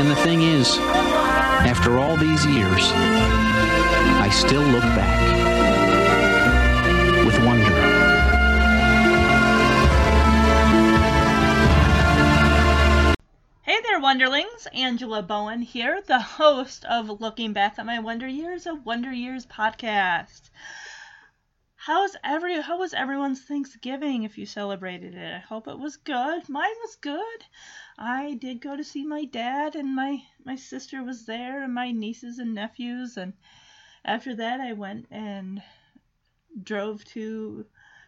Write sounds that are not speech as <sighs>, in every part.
And the thing is, after all these years, I still look back with wonder. Hey there, Wonderlings! Angela Bowen here, the host of Looking Back at My Wonder Years, a Wonder Years podcast. How's every how was everyone's Thanksgiving if you celebrated it? I hope it was good. Mine was good. I did go to see my dad and my my sister was there and my nieces and nephews and after that I went and drove to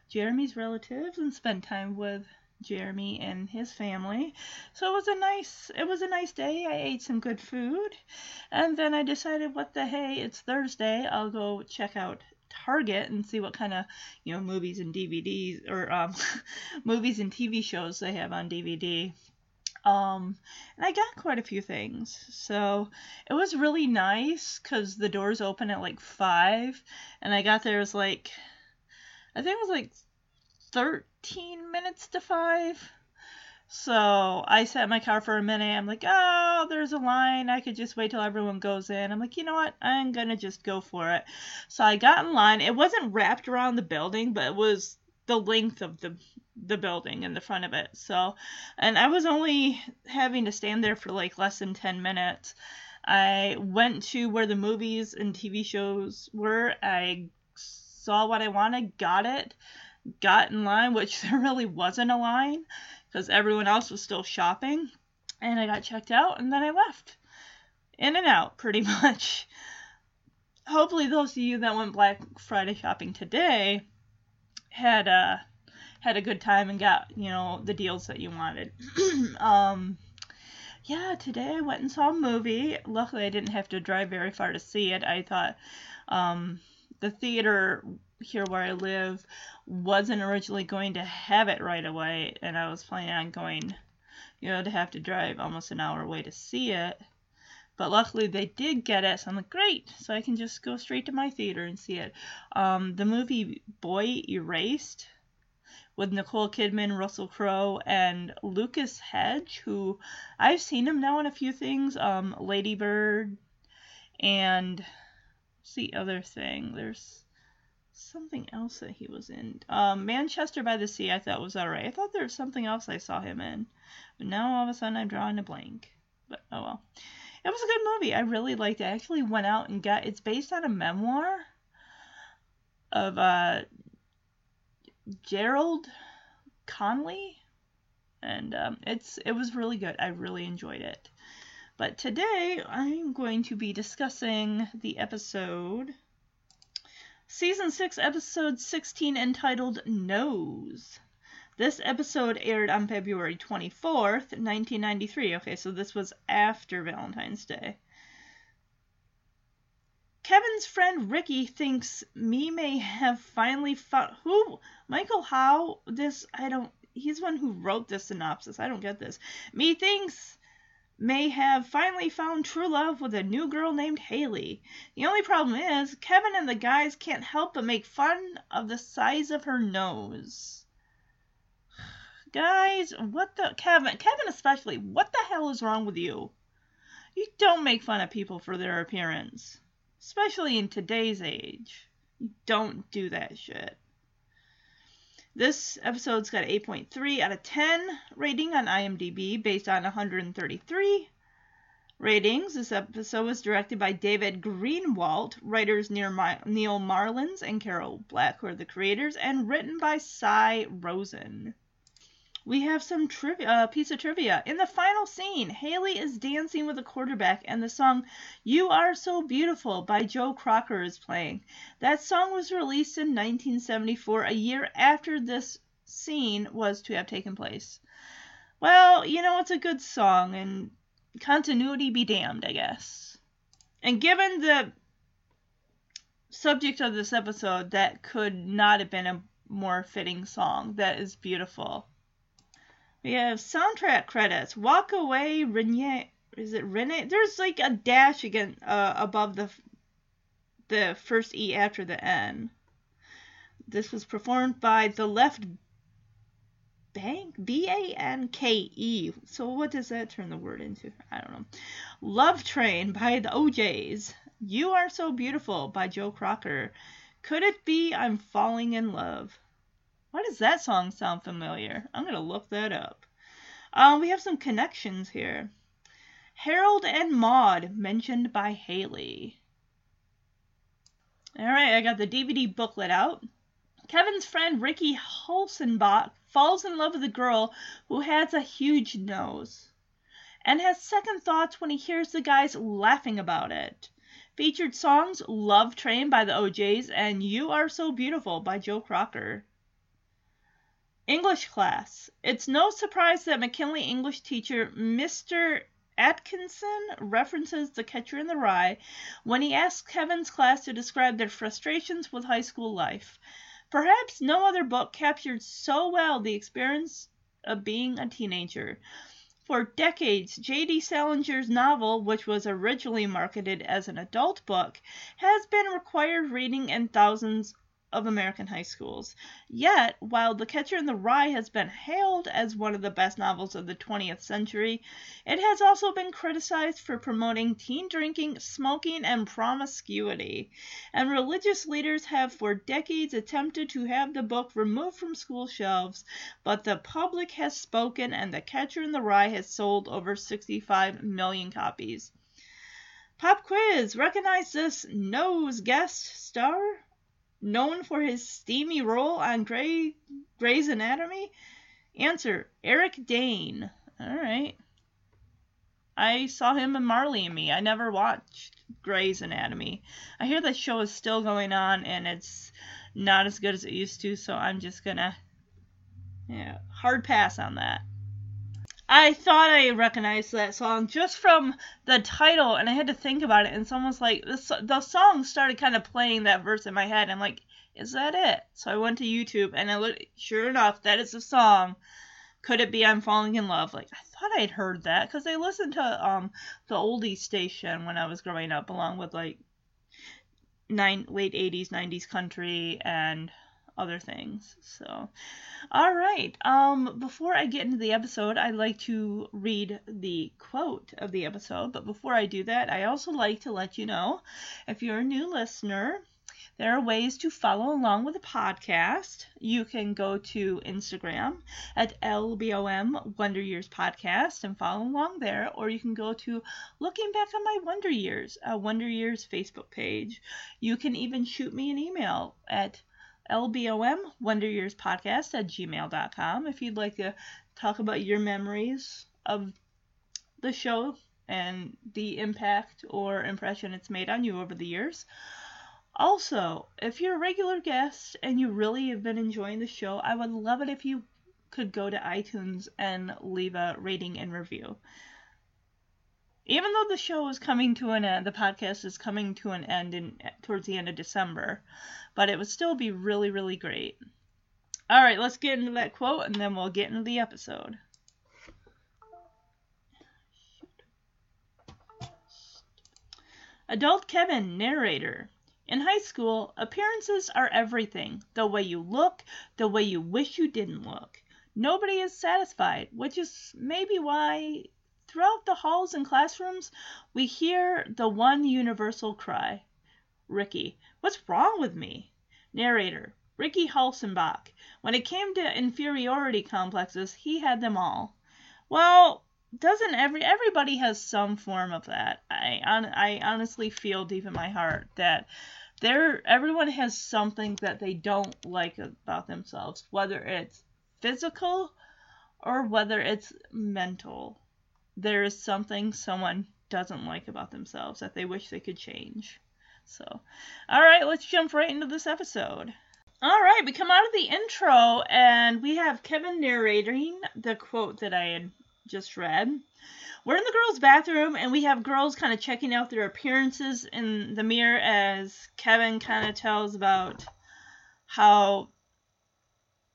Jeremy's relatives and spent time with Jeremy and his family. So it was a nice it was a nice day. I ate some good food. And then I decided what the hey, it's Thursday. I'll go check out Target and see what kind of, you know, movies and DVDs or um <laughs> movies and TV shows they have on DVD. Um, and I got quite a few things. So it was really nice because the doors open at like 5, and I got there, was like, I think it was like 13 minutes to 5. So I sat in my car for a minute. I'm like, oh, there's a line. I could just wait till everyone goes in. I'm like, you know what? I'm going to just go for it. So I got in line. It wasn't wrapped around the building, but it was the length of the the building in the front of it. So, and I was only having to stand there for like less than 10 minutes. I went to where the movies and TV shows were. I saw what I wanted, got it, got in line, which <laughs> there really wasn't a line because everyone else was still shopping. And I got checked out and then I left. In and out, pretty <laughs> much. Hopefully, those of you that went Black Friday shopping today had a had a good time and got you know the deals that you wanted. <clears throat> um, yeah, today I went and saw a movie. Luckily, I didn't have to drive very far to see it. I thought um, the theater here where I live wasn't originally going to have it right away, and I was planning on going, you know, to have to drive almost an hour away to see it. But luckily they did get it, so I'm like, great, so I can just go straight to my theater and see it. Um, the movie Boy Erased with Nicole Kidman, Russell Crowe, and Lucas Hedge, who I've seen him now in a few things. Um, Lady Bird, and what's the other thing? There's something else that he was in. Um, Manchester by the Sea, I thought was alright. I thought there was something else I saw him in, but now all of a sudden I'm drawing a blank. But oh well. It was a good movie. I really liked it. I actually went out and got. It's based on a memoir of uh, Garrard Conley, and um, it's it was really good. I really enjoyed it. But today I'm going to be discussing the episode, season six, episode sixteen, entitled "Nose." This episode aired on February 24th, 1993. Okay, so this was after Valentine's Day. Kevin's friend Ricky thinks me may have finally found who Michael Howe this I don't he's one who wrote this synopsis. I don't get this. Me thinks may have finally found true love with a new girl named Haley. The only problem is Kevin and the guys can't help but make fun of the size of her nose. Guys, what the Kevin Kevin especially, what the hell is wrong with you? You don't make fun of people for their appearance especially in today's age. You don't do that shit. This episode's got 8.3 out of 10 rating on IMDb based on 133 ratings. This episode was directed by David Greenwalt, writers Neal Marlens and Carol Black, who are the creators, and written by Cy Rosen we have some trivia, uh, piece of trivia. In the final scene, Haley is dancing with a quarterback, and the song "You Are So Beautiful" by Joe Cocker is playing. That song was released in 1974, a year after this scene was to have taken place. Well, you know, it's a good song, and continuity be damned, I guess. And given the subject of this episode, that could not have been a more fitting song. That is beautiful. We have soundtrack credits. Walk Away, Renee. Is it Renee? There's like a dash again uh, above the the first E after the N. This was performed by the Left Bank B A N K E. So what does that turn the word into? I don't know. Love Train by the O'Jays. You Are So Beautiful by Joe Cocker. Could it be I'm falling in love? Why does that song sound familiar? I'm gonna look that up. Um, we have some connections here. Harold and Maude mentioned by Haley. All right, I got the DVD booklet out. Kevin's friend Ricky Holzenbach falls in love with a girl who has a huge nose and has second thoughts when he hears the guys laughing about it. Featured songs Love Train by the O'Jays and You Are So Beautiful by Joe Cocker. English class. It's no surprise that McKinley English teacher Mr. Atkinson references The Catcher in the Rye when he asks Kevin's class to describe their frustrations with high school life. Perhaps no other book captured so well the experience of being a teenager. For decades, J.D. Salinger's novel, which was originally marketed as an adult book, has been required reading in thousands of American high schools. Yet, while The Catcher in the Rye has been hailed as one of the best novels of the 20th century, it has also been criticized for promoting teen drinking, smoking, and promiscuity. And religious leaders have for decades attempted to have the book removed from school shelves, but the public has spoken and The Catcher in the Rye has sold over 65 million copies. Pop quiz. Recognize this nose guest star? Known for his steamy role on Grey, Grey's Anatomy? Answer Eric Dane. All right. I saw him in Marley and Me. I never watched Grey's Anatomy. I hear that show is still going on and it's not as good as it used to, so I'm just gonna yeah, hard pass on that. I thought I recognized that song just from the title, and I had to think about it. And someone's like, this, the song started kind of playing that verse in my head. I'm like, is that it? So I went to YouTube, and I looked. Sure enough, that is the song. Could it be I'm falling in love? Like I thought I'd heard that because I listened to um the oldies station when I was growing up, along with like nine late 80s, 90s country and other things. So, all right. Um, before I get into the episode, I'd like to read the quote of the episode. But before I do that, I also like to let you know if you're a new listener, there are ways to follow along with the podcast. You can go to Instagram at LBOM Wonder Years Podcast and follow along there, or you can go to Looking Back on My Wonder Years, a Wonder Years Facebook page. You can even shoot me an email at LBOM Wonder Years Podcast at gmail.com if you'd like to talk about your memories of the show and the impact or impression it's made on you over the years. Also, if you're a regular guest and you really have been enjoying the show, I would love it if you could go to iTunes and leave a rating and review. Even though the show is coming to an end, the podcast is coming to an end in towards the end of December, but it would still be really, really great. All right, let's get into that quote and then we'll get into the episode. Adult Kevin, narrator. In high school, appearances are everything. The way you look, the way you wish you didn't look. Nobody is satisfied, which is maybe why throughout the halls and classrooms we hear the one universal cry. Ricky, what's wrong with me? Narrator, Ricky Holzenbach. When it came to inferiority complexes, he had them all. Well, doesn't every everybody has some form of that? I I honestly feel deep in my heart that there everyone has something that they don't like about themselves, whether it's physical or whether it's mental. There is something someone doesn't like about themselves that they wish they could change. So, all right, let's jump right into this episode. All right, we come out of the intro and we have Kevin narrating the quote that I had just read. We're in the girls' bathroom and we have girls kind of checking out their appearances in the mirror as Kevin kind of tells about how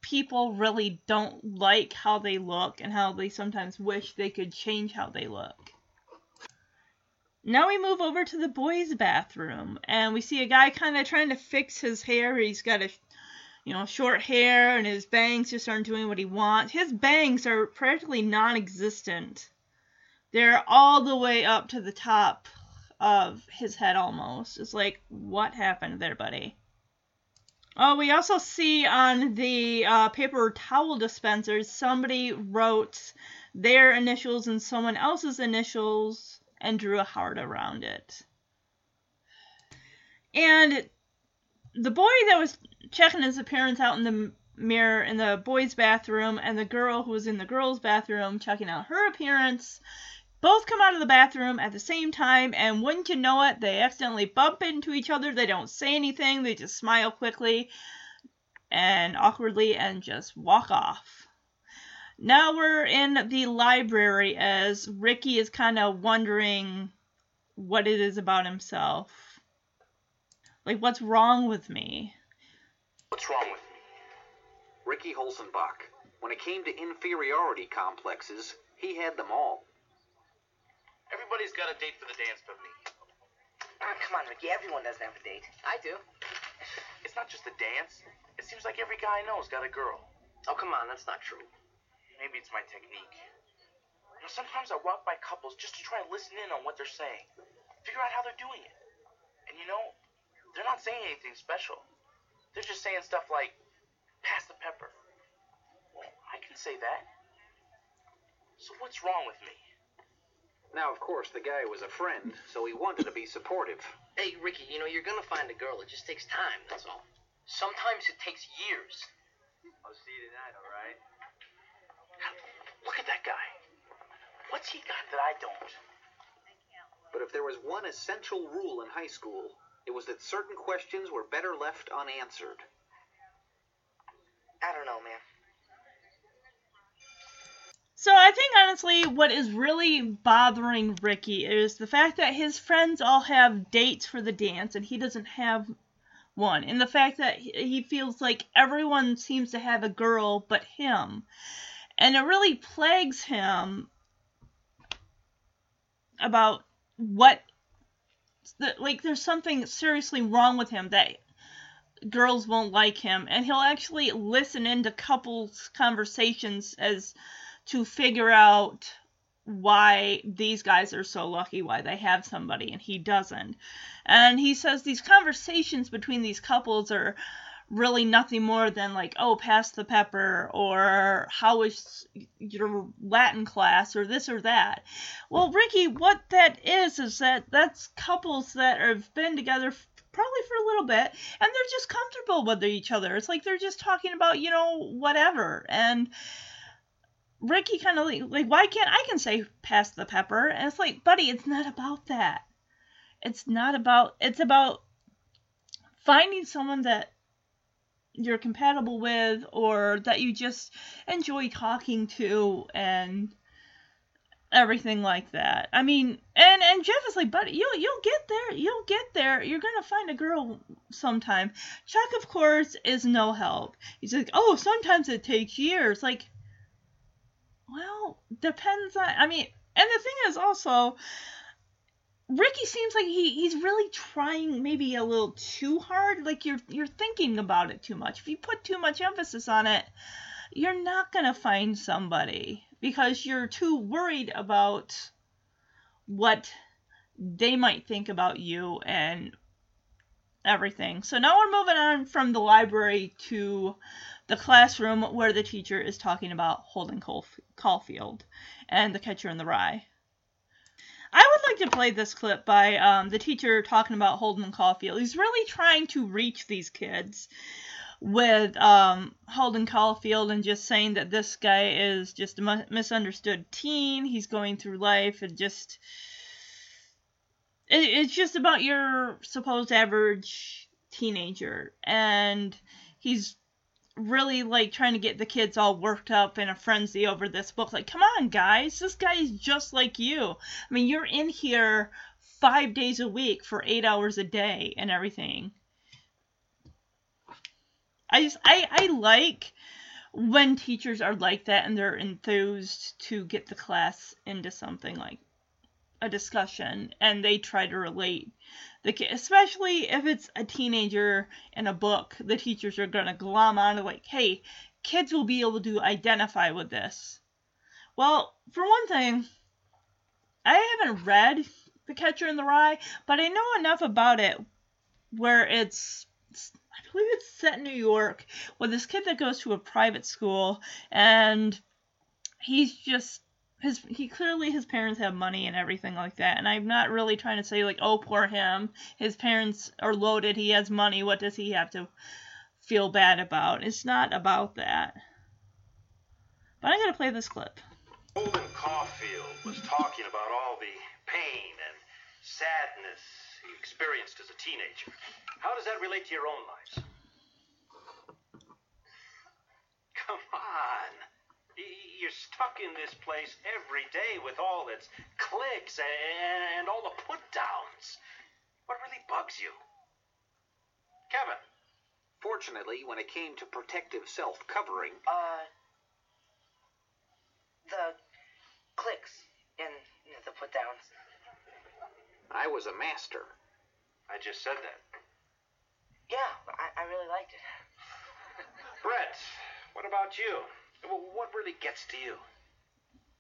people really don't like how they look and how they sometimes wish they could change how they look. Now we move over to the boys' bathroom and we see a guy kind of trying to fix his hair. He's got a you know, short hair and his bangs just aren't doing what he wants. His bangs are practically non existent. They're all the way up to the top of his head almost. It's like, what happened there, buddy? Oh, we also see on the uh, paper towel dispensers, somebody wrote their initials and someone else's initials and drew a heart around it. And the boy that was checking his appearance out in the mirror in the boys' bathroom and the girl who was in the girls' bathroom checking out her appearance both come out of the bathroom at the same time, and wouldn't you know it, they accidentally bump into each other. They don't say anything, they just smile quickly and awkwardly and just walk off. Now we're in the library as Ricky is kind of wondering what it is about himself. Like, what's wrong with me? What's wrong with me? Ricky Holzenbach. When it came to inferiority complexes, he had them all. Everybody's got a date for the dance but me. Ah, come on, Ricky. Everyone doesn't have a date. I do. It's not just the dance. It seems like every guy I know's got a girl. Oh, come on. That's not true. Maybe it's my technique. You know, sometimes I walk by couples just to try and listen in on what they're saying, figure out how they're doing it. And you know, they're not saying anything special. They're just saying stuff like, pass the pepper. Well, I can say that. So what's wrong with me? Now, of course, the guy was a friend, so he wanted to be supportive. Hey, Ricky, you know, you're gonna find a girl. It just takes time, that's all. Sometimes it takes years. I'll see you tonight, alright? Look at that guy. What's he got that I don't? But if there was one essential rule in high school, it was that certain questions were better left unanswered. I don't know, man. So I think honestly, what is really bothering Ricky is the fact that his friends all have dates for the dance and he doesn't have one, and the fact that he feels like everyone seems to have a girl but him, and it really plagues him about what like there's something seriously wrong with him that girls won't like him. And he'll actually listen into couples conversations as to figure out why these guys are so lucky, why they have somebody and he doesn't. And he says these conversations between these couples are really nothing more than like, oh, pass the pepper, or how is your Latin class, or this or that. Well, Ricky, what that is, is that that's couples that have been together probably for a little bit and they're just comfortable with each other. It's like they're just talking about, you know, whatever. And Ricky kind of like, like, why can't I can say pass the pepper? And it's like, buddy, it's not about that. It's not about. It's about finding someone that you're compatible with or that you just enjoy talking to and everything like that. I mean, and and Jeff is like, buddy, you'll you'll get there. You'll get there. You're gonna find a girl sometime. Chuck, of course, is no help. He's like, oh, sometimes it takes years. Like, well, depends on. I mean, and the thing is also, Ricky seems like he, he's really trying maybe a little too hard. Like you're you're thinking about it too much. If you put too much emphasis on it, you're not gonna find somebody because you're too worried about what they might think about you and everything. So now we're moving on from the library to the classroom where the teacher is talking about Holden Caulfield and the Catcher in the Rye. I would like to play this clip by um, the teacher talking about Holden Caulfield. He's really trying to reach these kids with um, Holden Caulfield and just saying that this guy is just a misunderstood teen. He's going through life and just. It, it's just about your supposed average teenager. And he's really like trying to get the kids all worked up in a frenzy over this book. Like, come on, guys, this guy is just like you. I mean, you're in here five days a week for eight hours a day and everything. I just I I like when teachers are like that and they're enthused to get the class into something like a discussion and they try to relate the kid, especially if it's a teenager in a book, the teachers are gonna glom onto like, hey, kids will be able to identify with this. Well, for one thing, I haven't read The Catcher in the Rye, but I know enough about it where it's I believe it's set in New York with this kid that goes to a private school and he's just his he clearly his parents have money and everything like that and i'm not really trying to say like oh poor him his parents are loaded he has money what does he have to feel bad about it's not about that but i'm going to play this clip Holden Caulfield was talking about all the pain and sadness he experienced as a teenager. How does that relate to your own lives? Come on. You're stuck in this place every day with all its cliques and, and all the put downs. What really bugs you? Kevin. Fortunately, when it came to protective self covering, Uh, the cliques and the put downs. I was a master. I just said that. Yeah, I, I really liked it. Brett, what about you? Wh- What really gets to you?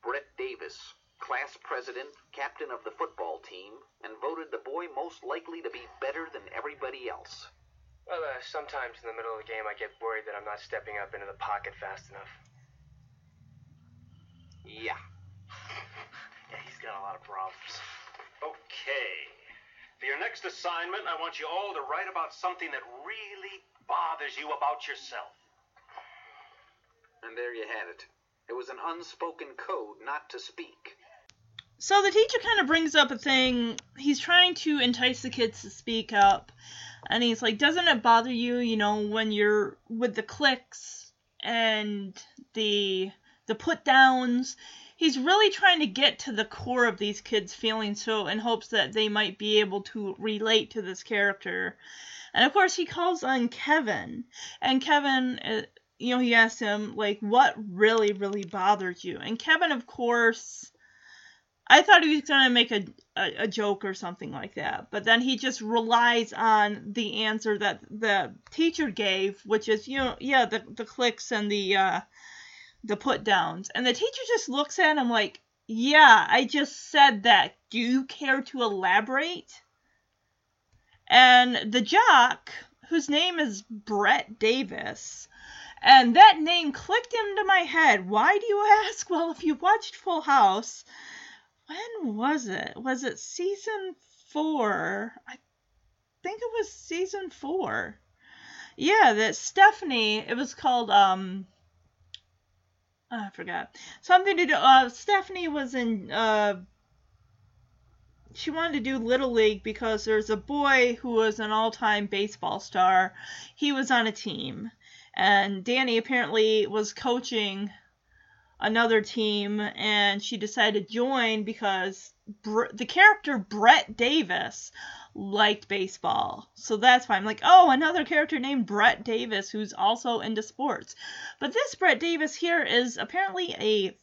Brett Davis, class president, captain of the football team, and voted the boy most likely to be better than everybody else. Well, uh, sometimes in the middle of the game, I get worried that I'm not stepping up into the pocket fast enough. Yeah. <laughs> Yeah, he's got a lot of problems. Okay. For your next assignment, I want you all to write about something that really bothers you about yourself. And there you had it. It was an unspoken code not to speak. So the teacher kind of brings up a thing. He's trying to entice the kids to speak up. And he's like, Doesn't it bother you, you know, when you're with the cliques and the the put downs? He's really trying to get to the core of these kids' feelings so in hopes that they might be able to relate to this character. And of course he calls on Kevin. And Kevin uh, you know, he asks him like what really really bothers you. And Kevin of course I thought he was gonna make a, a, a joke or something like that, but then he just relies on the answer that the teacher gave, which is you know yeah the the cliques and the uh, the put downs, and the teacher just looks at him like yeah I just said that. Do you care to elaborate? And the jock, whose name is Brett Davis, and that name clicked into my head. Why do you ask? <laughs> Well, if you watched Full House when was it? Was it season four? I think it was season four. Yeah, that Stephanie. It was called um. oh, I forgot something to do. Uh, Stephanie was in. Uh, she wanted to do little league because there's a boy who was an all-time baseball star. He was on a team, and Danny apparently was coaching another team and she decided to join because Br- the character Brett Davis liked baseball. So that's why I'm like, oh, another character named Brett Davis who's also into sports. But this Brett Davis here is apparently a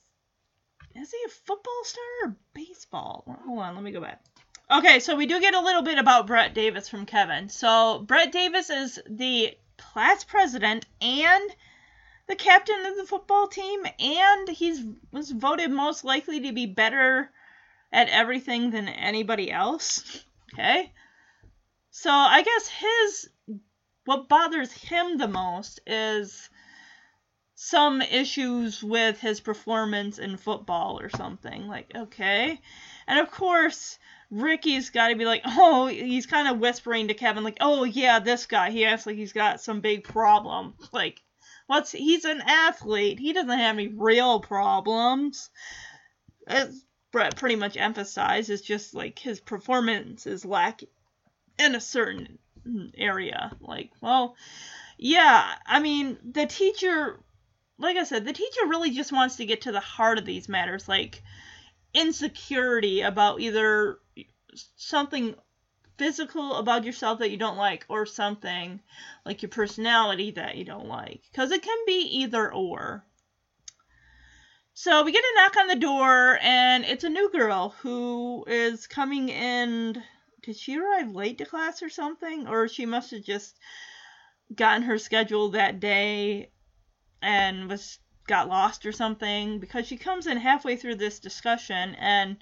is he a football star or baseball? Hold on, let me go back. Okay, so we do get a little bit about Brett Davis from Kevin. So Brett Davis is the class president and the captain of the football team, and he's was voted most likely to be better at everything than anybody else. <laughs> Okay, so I guess his what bothers him the most is some issues with his performance in football or something. Like, okay, and of course. Ricky's got to be like, oh, he's kind of whispering to Kevin, like, oh, yeah, this guy, he acts like he's got some big problem. Like, What's he's an athlete. He doesn't have any real problems. As Brett pretty much emphasized, it's just like his performance is lacking in a certain area. Like, well, yeah, I mean, the teacher, like I said, the teacher really just wants to get to the heart of these matters, like insecurity about either something physical about yourself that you don't like or something like your personality that you don't like because it can be either or So we get a knock on the door, and it's a new girl who is coming in. Did she arrive late to class or something? Or she must have just gotten her schedule that day and was got lost or something because she comes in halfway through this discussion and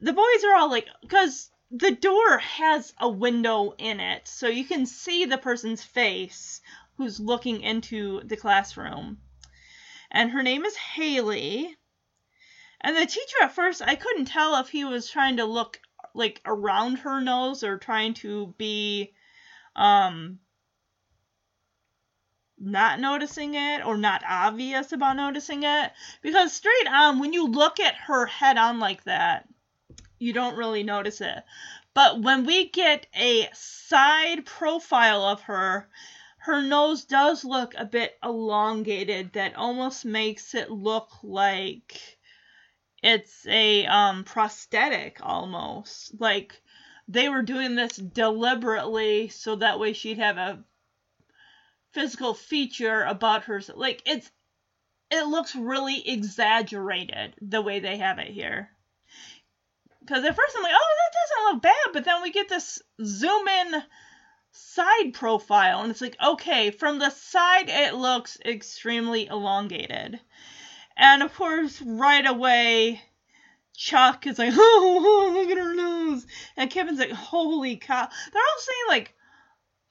the boys are all like because the door has a window in it so you can see the person's face who's looking into the classroom. And her name is haley. And the teacher at first i couldn't tell if he was trying to look like around her nose or trying to be um not noticing it or not obvious about noticing it. Because straight on when you look at her head on like that you don't really notice it. But when we get a side profile of her her nose does look a bit elongated. That almost makes it look like it's a um prosthetic almost. Like they were doing this deliberately so that way she'd have a physical feature about her like it's it looks really exaggerated the way they have it here. Because at first i'm like oh that doesn't look bad but then we get this zoom in side profile and it's like okay from the side it looks extremely elongated. And of course right away chuck is like oh, <laughs> oh look at her nose. And kevin's like holy cow. They're all saying like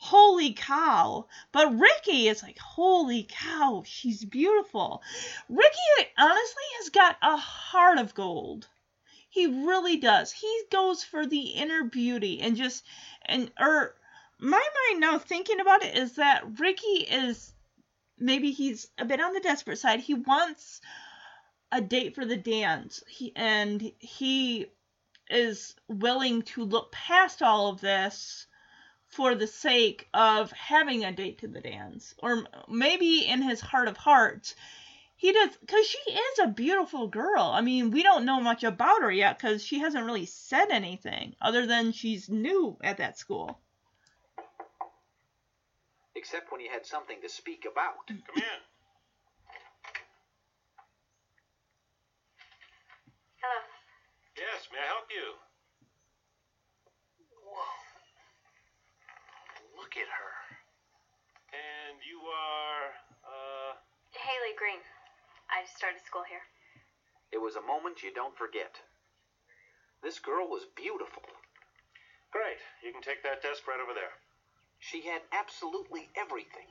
holy cow. But Ricky is like, holy cow, she's beautiful. Ricky honestly has got a heart of gold. He really does. He goes for the inner beauty and just and or my mind now thinking about it is that Ricky is maybe he's a bit on the desperate side. He wants a date for the dance. He and he is willing to look past all of this for the sake of having a date to the dance. Or maybe in his heart of hearts, he does, because she is a beautiful girl. I mean, we don't know much about her yet because she hasn't really said anything other than she's new at that school. Except when you had something to speak about. Come in. Hello. Yes, may I help you? Whoa. Look at her. And you are, uh, Haley Green. I just started school here. It was a moment you don't forget. This girl was beautiful. great. You can take that desk right over there. She had absolutely everything.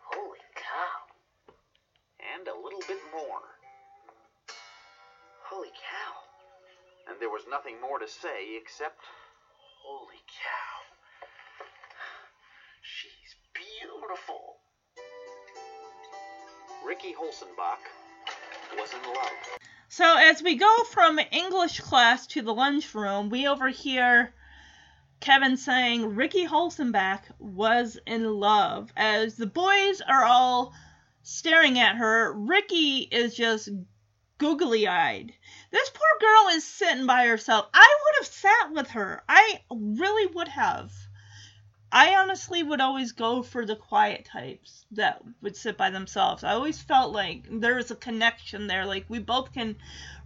Holy cow. And a little bit more. Holy cow. And there was nothing more to say except Holy cow. She's beautiful. Ricky Holzenbach was in love. So as we go from English class to the lunchroom, we overhear Kevin saying Ricky Holzenbach was in love. As the boys are all staring at her, Ricky is just googly eyed. This poor girl is sitting by herself. I would have sat with her. I really would have. I honestly would always go for the quiet types that would sit by themselves. I always felt like there was a connection there. Like we both can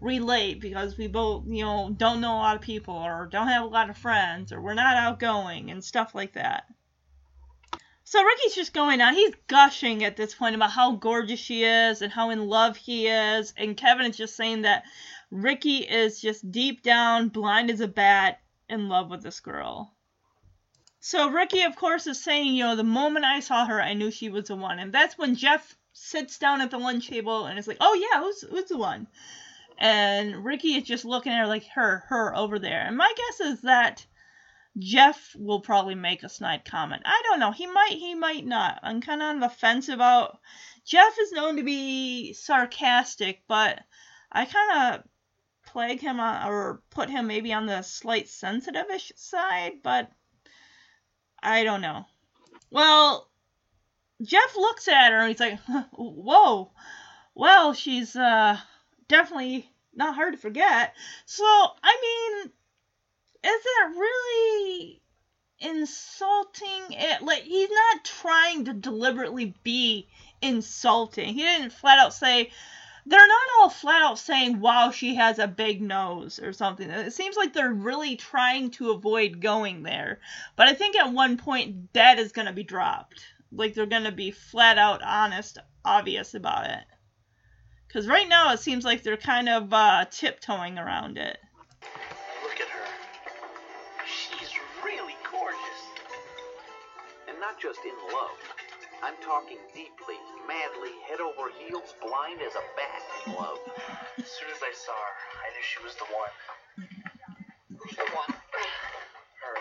relate because we both, you know, don't know a lot of people or don't have a lot of friends or we're not outgoing and stuff like that. So Ricky's just going on. He's gushing at this point about how gorgeous she is and how in love he is. And Kevin is just saying that Ricky is just deep down, blind as a bat, in love with this girl. So Ricky, of course, is saying, you know, the moment I saw her, I knew she was the one. And that's when Jeff sits down at the lunch table and is like, oh, yeah, who's, who's the one? And Ricky is just looking at her like, her, her over there. And my guess is that Jeff will probably make a snide comment. I don't know. He might, he might not. I'm kind of on the fence about. Jeff is known to be sarcastic, but I kind of plague him on, or put him maybe on the slight sensitive-ish side, but I don't know. Well, Jeff looks at her and he's like, <laughs> "Whoa, well, she's uh definitely not hard to forget." So, I mean, is it really insulting? It like he's not trying to deliberately be insulting. He didn't flat out say they're not all flat out saying, wow, she has a big nose or something. It seems like they're really trying to avoid going there. But I think at one point that is going to be dropped. Like they're going to be flat out honest, obvious about it. Because right now it seems like they're kind of uh, tiptoeing around it. Not just in love. I'm talking deeply, madly, head over heels, blind as a bat in love. As soon as I saw her, I knew she was the one. Who's the one? Her.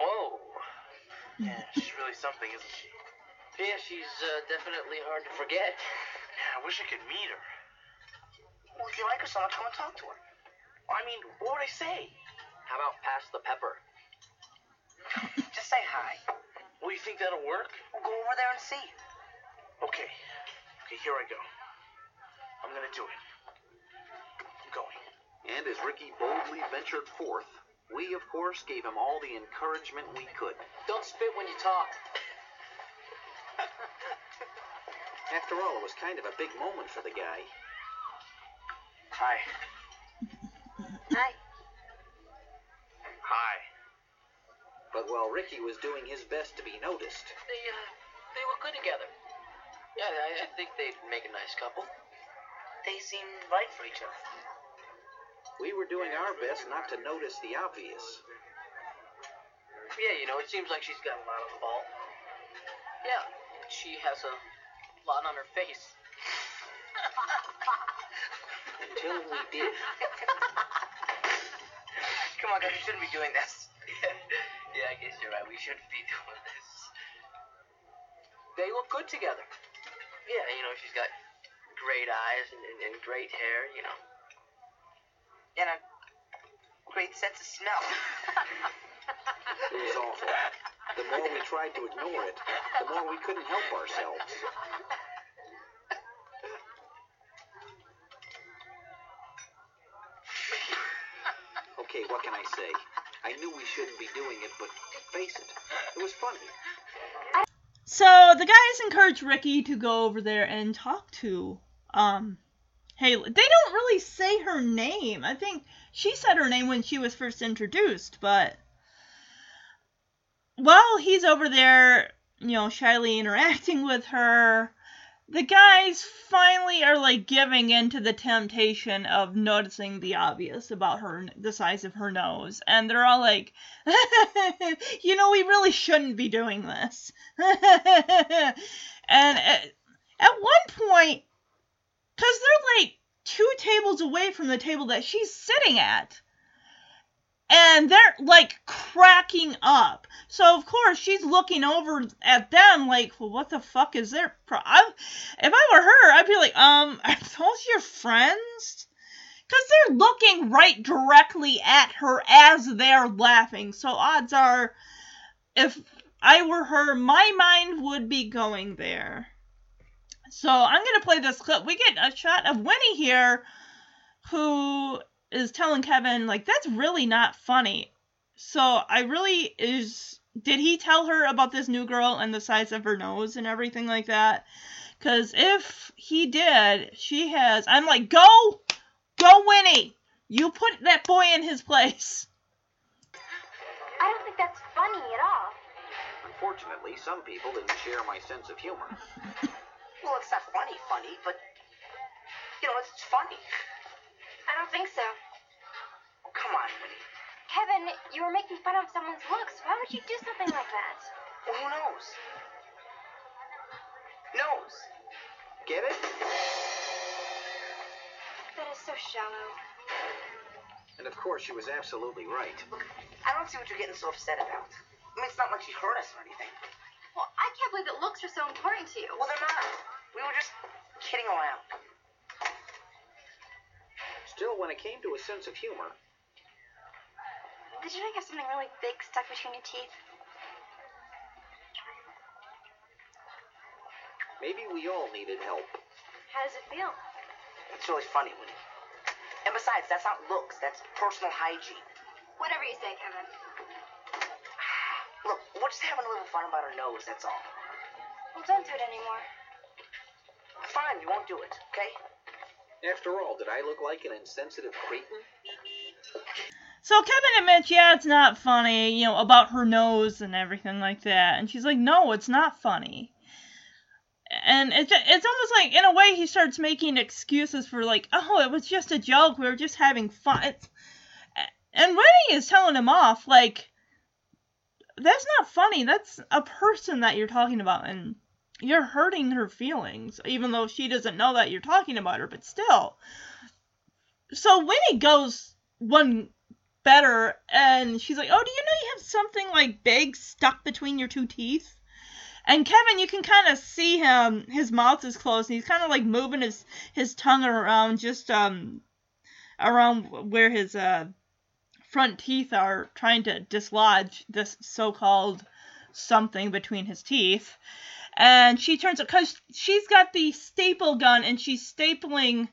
Whoa. Yeah, she's really something, isn't she? Yeah, she's uh, definitely hard to forget. Yeah, I wish I could meet her. Well, if you like her so much, come and talk to her. I mean, what would I say? How about pass the pepper? <laughs> Just say hi. Well, you think that'll work? We'll go over there and see. Okay. Okay, here I go. I'm gonna do it. I'm going. And as Ricky boldly ventured forth, we, of course, gave him all the encouragement we could. Don't spit when you talk. After all, it was kind of a big moment for the guy. Hi. Hi. Hi. But while Ricky was doing his best to be noticed, They, uh, they were good together. Yeah, I, I think they'd make a nice couple. They seem right for each other. we were doing our best not to notice the obvious. Yeah, you know, it seems like she's got a lot on the ball. Yeah, she has a lot on her face. Until we did. <laughs> Come on, guys, we shouldn't be doing this. <laughs> yeah, I guess you're right. We shouldn't be <laughs> doing this. They look good together. Yeah, you know, she's got great eyes and, and, and great hair, you know. And a great sense of smell. <laughs> It was awful. The more we tried to ignore it, the more we couldn't help ourselves. What can I say? I knew we shouldn't be doing it, but face it, it was funny. So the guys encourage Ricky to go over there and talk to um Haley. They don't really say her name. I think she said her name when she was first introduced, but while he's over there, you know, shyly interacting <laughs> with her, the guys finally are like giving in to the temptation of noticing the obvious about her, the size of her nose, and they're all like, <laughs> "You know, we really shouldn't be doing this." <laughs> and at, at one point, because they're like two tables away from the table that she's sitting at. And they're like cracking up. So, of course, she's looking over at them like, well, what the fuck is their pro- I, If I were her, I'd be like, um, <laughs> are those your friends? Because they're looking right directly at her as they're laughing. So, odds are, if I were her, my mind would be going there. So I'm gonna play this clip. We get a shot of Winnie here, who is telling Kevin like that's really not funny. So I really is. Did he tell her about this new girl and the size of her nose and everything like that? Because if he did, she has. I'm like, go, go, Winnie. You put that boy in his place. I don't think that's funny at all. Unfortunately, some people didn't share my sense of humor. <laughs> Well, it's not funny, funny, but you know, it's, it's funny. I don't think so. Oh, come on, Winnie. Kevin, you were making fun of someone's looks. Why would you do something like that? Well, who knows? Knows. Get it? That is so shallow. And of course, she was absolutely right. I don't see what you're getting so upset about. I mean, it's not like she hurt us or anything. Well, I can't believe that looks are so important to you. Well, they're not. We were just kidding around. Still, when it came to a sense of humor, Did you not have something really big stuck between your teeth? maybe we all needed help. How does it feel? It's really funny, Winnie. And besides, that's not looks. That's personal hygiene. Whatever you say, Kevin. Look, we're just having a little fun about her nose, that's all. Well, don't do it anymore. Fine, you won't do it, okay? After all, did I look like an insensitive cretin? So Kevin admits, yeah, it's not funny, you know, about her nose and everything like that. And she's like, no, it's not funny. And it's it's almost like in a way he starts making excuses for like, oh, it was just a joke. We were just having fun. It's, and Winnie is telling him off like, that's not funny. That's a person that you're talking about, and you're hurting her feelings, even though she doesn't know that you're talking about her. But still. So Winnie goes one better and she's like oh do you know you have something like big stuck between your two teeth and kevin you can kind of see him his mouth is closed and he's kind of like moving his his tongue around just um around where his uh front teeth are trying to dislodge this so-called something between his teeth and she turns it because she's got the staple gun and she's stapling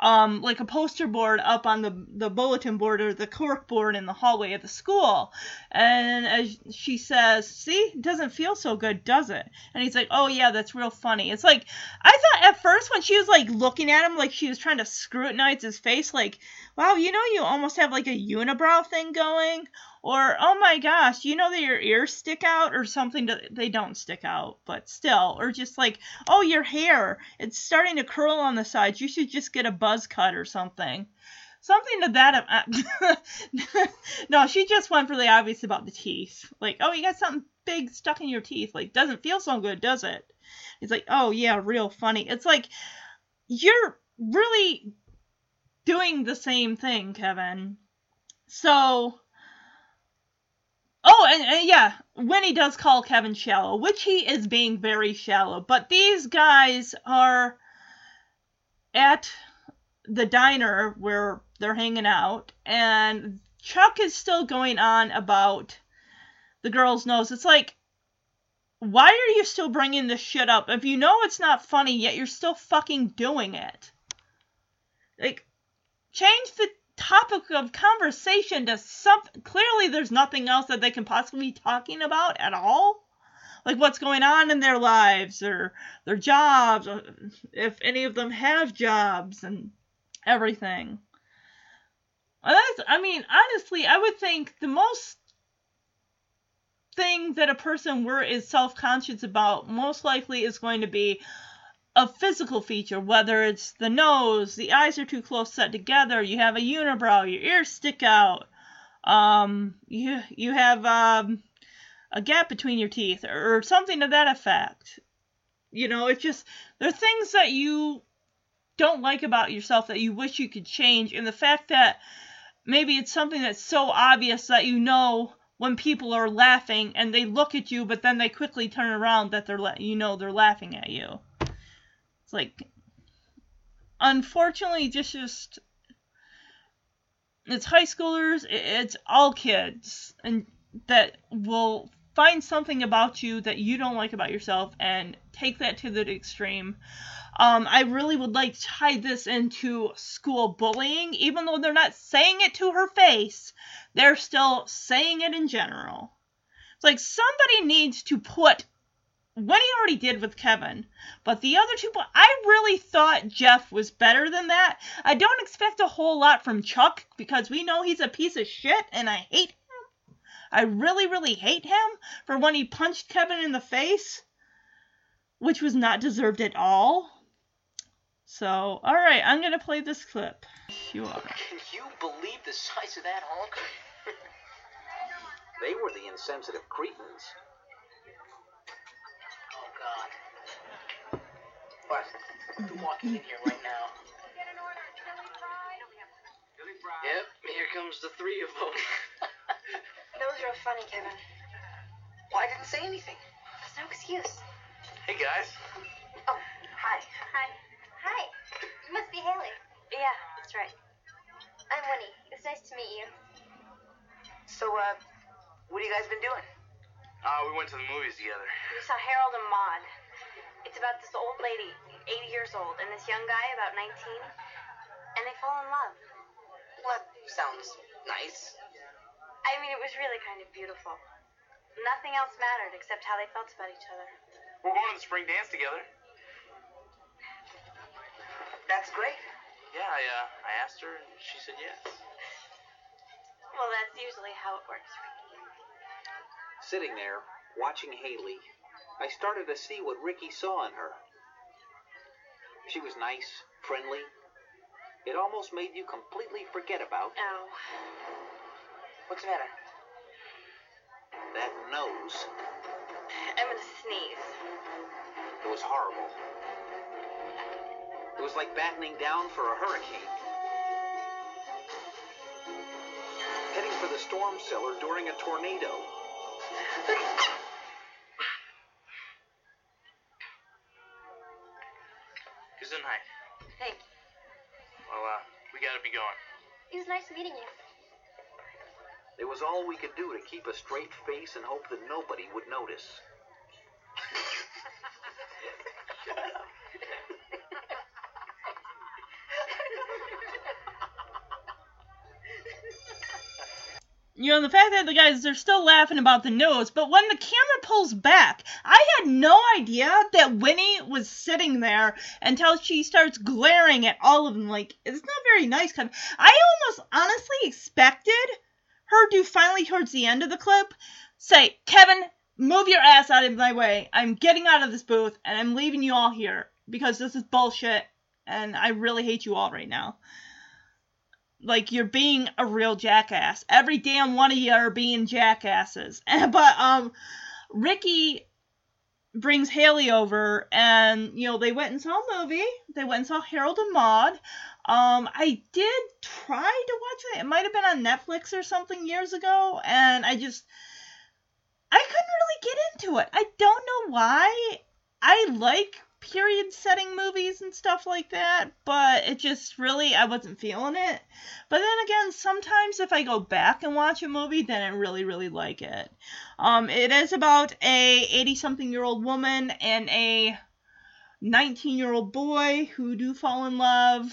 um, like a poster board up on the the bulletin board or the cork board in the hallway of the school. And as she says, "See, it doesn't feel so good, does it?" And he's like, "Oh yeah, that's real funny." It's like I thought at first when she was like looking at him, like she was trying to scrutinize his face, like, "Wow, you know, you almost have like a unibrow thing going." Or, oh my gosh, you know that your ears stick out or something that they don't stick out, but still. Or just like, oh, your hair, it's starting to curl on the sides. You should just get a buzz cut or something. Something to that. Uh, <laughs> no, she just went for the obvious about the teeth. Like, oh, you got something big stuck in your teeth. Like, doesn't feel so good, does it? It's like, oh, yeah, real funny. It's like, you're really doing the same thing, Kevin. So and, and, yeah, Winnie does call Kevin shallow, which he is being very shallow. But these guys are at the diner where they're hanging out, and Chuck is still going on about the girl's nose. It's like, why are you still bringing this shit up? If you know it's not funny, yet you're still fucking doing it. Like, change the topic of conversation to something. Clearly, there's nothing else that they can possibly be talking about at all. Like what's going on in their lives or their jobs, or if any of them have jobs and everything. That's, I mean, honestly, I would think the most thing that a person were is self-conscious about most likely is going to be a physical feature, whether it's the nose, the eyes are too close set together, you have a unibrow, your ears stick out, um, you you have um, a gap between your teeth, or, something to that effect. You know, it's just there are things that you don't like about yourself that you wish you could change, and the fact that maybe it's something that's so obvious that you know when people are laughing and they look at you, but then they quickly turn around that they're la- you know they're laughing at you like unfortunately just just it's high schoolers it's all kids and that will find something about you that you don't like about yourself and take that to the extreme. Um, i really would like to tie this into school bullying. Even though they're not saying it to her face they're still saying it in general. It's like somebody needs to put what he already did with Kevin. But the other two, I really thought Jeff was better than that. I don't expect a whole lot from Chuck because we know he's a piece of shit and I hate him. I really, really hate him for when he punched Kevin in the face, which was not deserved at all. So, alright, I'm gonna play this clip. You are. Can you believe the size of that honk? <laughs> they were the insensitive cretins. What? Who's walking in here right now? Yep, here comes the three of them. That was real funny, Kevin. well, I didn't say anything. There's no excuse. Hey guys. Oh, hi. Hi. Hi. You must be Haley. Yeah, that's right. I'm Winnie. It's nice to meet you. So, uh, what have you guys been doing? Uh, we went to the movies together. We saw Harold and Maude. It's about this old lady, 80 years old, and this young guy, about 19, and they fall in love. Well, that sounds nice. I mean, it was really kind of beautiful. Nothing else mattered except how they felt about each other. We're going to the spring dance together. That's great. Yeah, I, uh, I asked her and she said yes. Well, that's usually how it works, Ricky. Sitting there, watching Haley, I started to see what Ricky saw in her. She was nice, friendly. It almost made you completely forget about Oh. What's the matter? that nose. I'm gonna sneeze. It was horrible. It was like battening down for a hurricane. Heading for the storm cellar during a tornado. <laughs> nice meeting you. It was all we could do to keep a straight face and hope that nobody would notice. You know, the fact that the guys they're still laughing about the nose, but when the camera pulls back, I had no idea that Winnie was sitting there until she starts glaring at all of them. Like, it's not very nice. Cause I almost honestly expected her to finally, towards the end of the clip, say, Kevin, move your ass out of my way. I'm getting out of this booth and I'm leaving you all here because this is bullshit and I really hate you all right now like you're being a real jackass. Every damn one of you are being jackasses. <laughs> but um Ricky brings Haley over and you know they went and saw a movie. They went and saw Harold and Maude. Um I did try to watch it. It might have been on Netflix or something years ago and I just I couldn't really get into it. I don't know why. I like period setting movies and stuff like that, but it just really I wasn't feeling it. But then again, sometimes if I go back and watch a movie, then I really really like it. Um, it is about a 80 something year old woman and a 19 year old boy who do fall in love,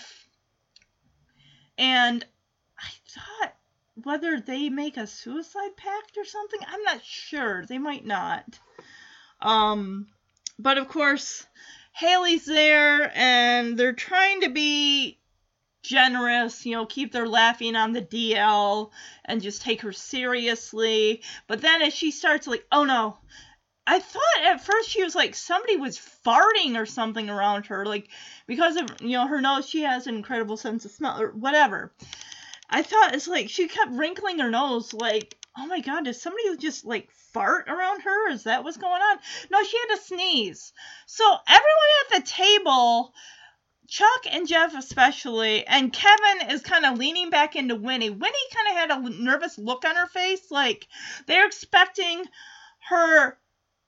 and I thought whether they make a suicide pact or something, I'm not sure. They might not. Um, but of course, Haley's there and they're trying to be generous, you know, keep their laughing on the DL and just take her seriously. But then as she starts like, oh no, I thought at first she was like somebody was farting or something around her, like because of you know her nose, she has an incredible sense of smell or whatever. I thought it's like she kept wrinkling her nose, like oh my god, is somebody just like fart around her? Is that what's going on? No, she had to sneeze. So everyone at the table, Chuck and Jeff especially, and Kevin is kind of leaning back into Winnie. Winnie kind of had a nervous look on her face, like they're expecting her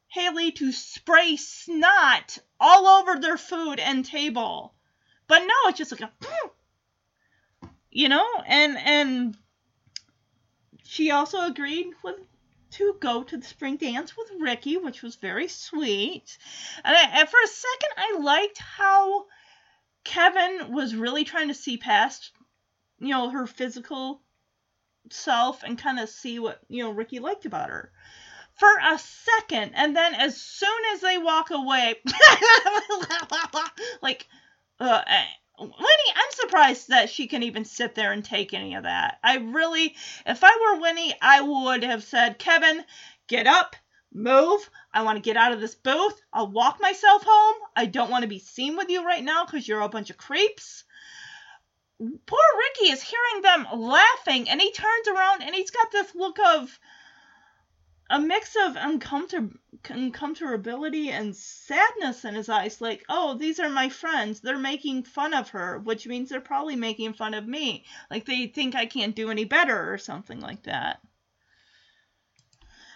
Haley to spray snot all over their food and table. But no, it's just like a <clears throat> you know, and and she also agreed with to go to the spring dance with Ricky, which was very sweet. And, I, and for a second, I liked how Kevin was really trying to see past, you know, her physical self and kind of see what you know Ricky liked about her for a second, and then as soon as they walk away, <laughs> like, uh, Winnie, I'm surprised that she can even sit there and take any of that. I really, if I were Winnie, I would have said, Kevin, get up, move. I want to get out of this booth. I'll walk myself home. I don't want to be seen with you right now because you're a bunch of creeps. Poor Ricky is hearing them laughing, and he turns around and he's got this look of a mix of uncomfort- uncomfortability and sadness in his eyes like oh these are my friends. They're making fun of her which means they're probably making fun of me. Like they think i can't do any better or something like that.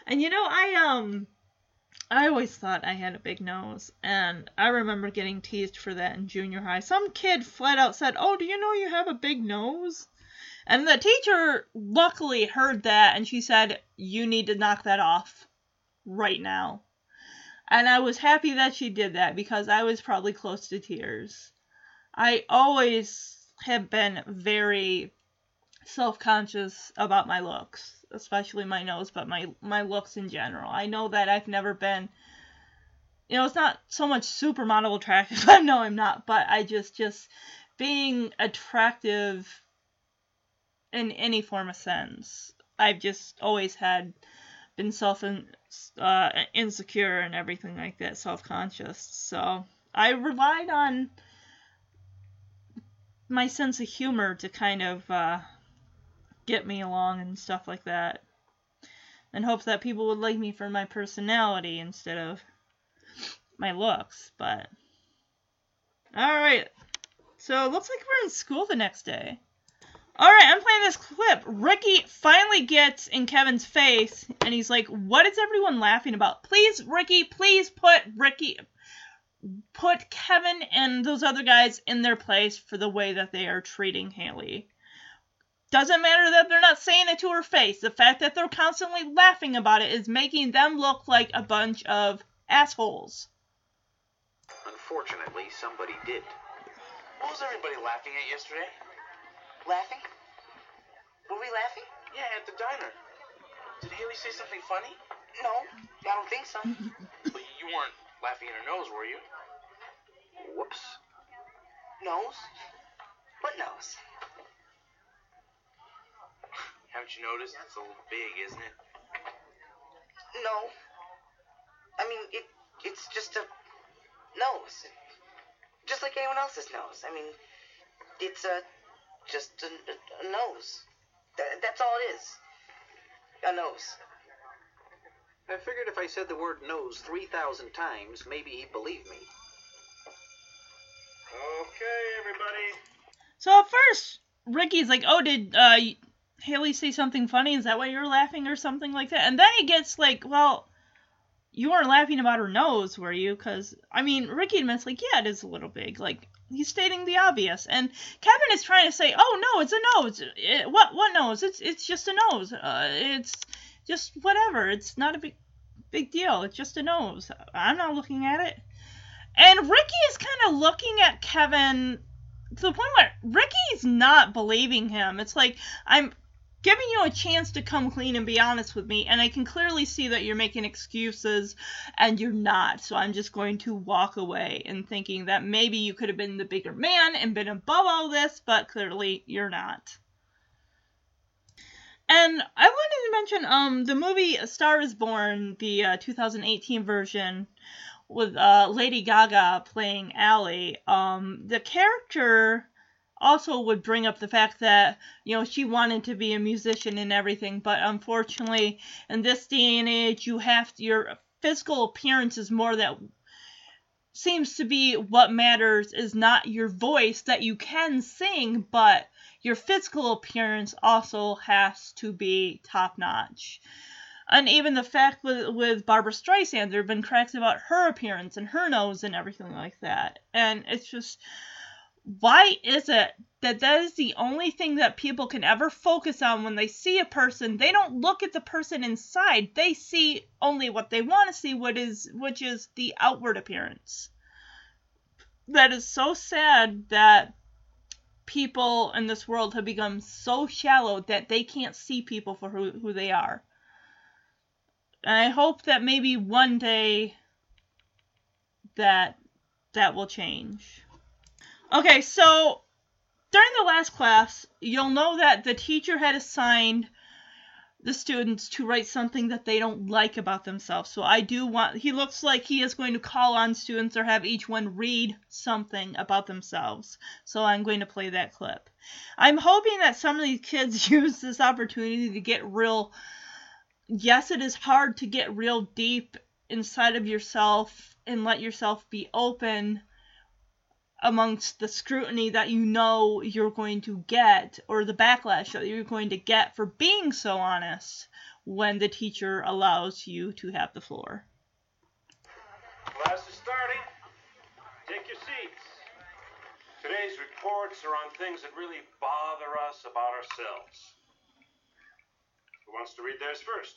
And you know i um i always thought i had a big nose and i remember getting teased for that in junior high. Some kid flat out said oh do you know you have a big nose? And the teacher luckily heard that and she said, You need to knock that off right now. And I was happy that she did that because I was probably close to tears. I always have been very self conscious about my looks. especially my nose, but my my looks in general. I know that I've never been you know, it's not so much supermodel attractive. <laughs> I know I'm not, but I just just being attractive in any form of sense. I've just always had been self uh, insecure and everything like that, self conscious. So I relied on my sense of humor to kind of uh, get me along and stuff like that. And hope that people would like me for my personality instead of my looks. But. Alright. So it looks like we're in school the next day. Alright, I'm playing this clip. Ricky finally gets in Kevin's face and he's like, What is everyone laughing about? Please, Ricky, please put Ricky put Kevin and those other guys in their place for the way that they are treating Haley. Doesn't matter that they're not saying it to her face. The fact that they're constantly laughing about it is making them look like a bunch of assholes. Unfortunately, somebody did. What was everybody laughing at yesterday? Laughing? Were we laughing? Yeah, at the diner. Did Haley say something funny? No, I don't think so. <laughs> but you weren't laughing at her nose, were you? Whoops. Nose? What nose? Haven't you noticed? It's a little big, isn't it? No. I mean, it it's just a nose. Just like anyone else's nose. I mean, it's a just a, a nose. Th- that's all it is. A nose. I figured if I said the word nose 3,000 times, maybe he'd believe me. Okay, everybody. So at first, Ricky's like, "Oh, did uh, Haley say something funny? Is that why you're laughing or something like that?" And then he gets like, "Well, you weren't laughing about her nose, were you? Because I mean, Ricky admits like, yeah, it is a little big. Like he's stating the obvious, and Kevin is trying to say, oh no, it's a nose. It, what what nose? It's it's just a nose. Uh, it's just whatever. It's not a big big deal. It's just a nose. I'm not looking at it. And Ricky is kind of looking at Kevin to the point where Ricky's not believing him. It's like I'm giving you a chance to come clean and be honest with me, and I can clearly see that you're making excuses and you're not. So I'm just going to walk away and thinking that maybe you could have been the bigger man and been above all this, but clearly you're not. And I wanted to mention um the movie A Star Is Born, the uh, 2018 version with uh, Lady Gaga playing Ally. Um, the character also would bring up the fact that you know she wanted to be a musician and everything, but unfortunately in this day and age you have to, your physical appearance is more that seems to be what matters is not your voice that you can sing, but your physical appearance also has to be top notch. And even the fact with, with Barbra Streisand, there have been cracks about her appearance and her nose and everything like that. And it's just, why is it that that is the only thing that people can ever focus on when they see a person? They don't look at the person inside. They see only what they want to see, what is which is the outward appearance. That is so sad that people in this world have become so shallow that they can't see people for who, who they are. And I hope that maybe one day that that will change. Okay, so during the last class, you'll know that the teacher had assigned the students to write something that they don't like about themselves. So I do want, he looks like he is going to call on students or have each one read something about themselves. So I'm going to play that clip. I'm hoping that some of these kids <laughs> use this opportunity to get real. Yes, it is hard to get real deep inside of yourself and let yourself be open amongst the scrutiny that you know you're going to get or the backlash that you're going to get for being so honest when the teacher allows you to have the floor. Class is starting. Take your seats. Today's reports are on things that really bother us about ourselves. Who wants to read theirs first?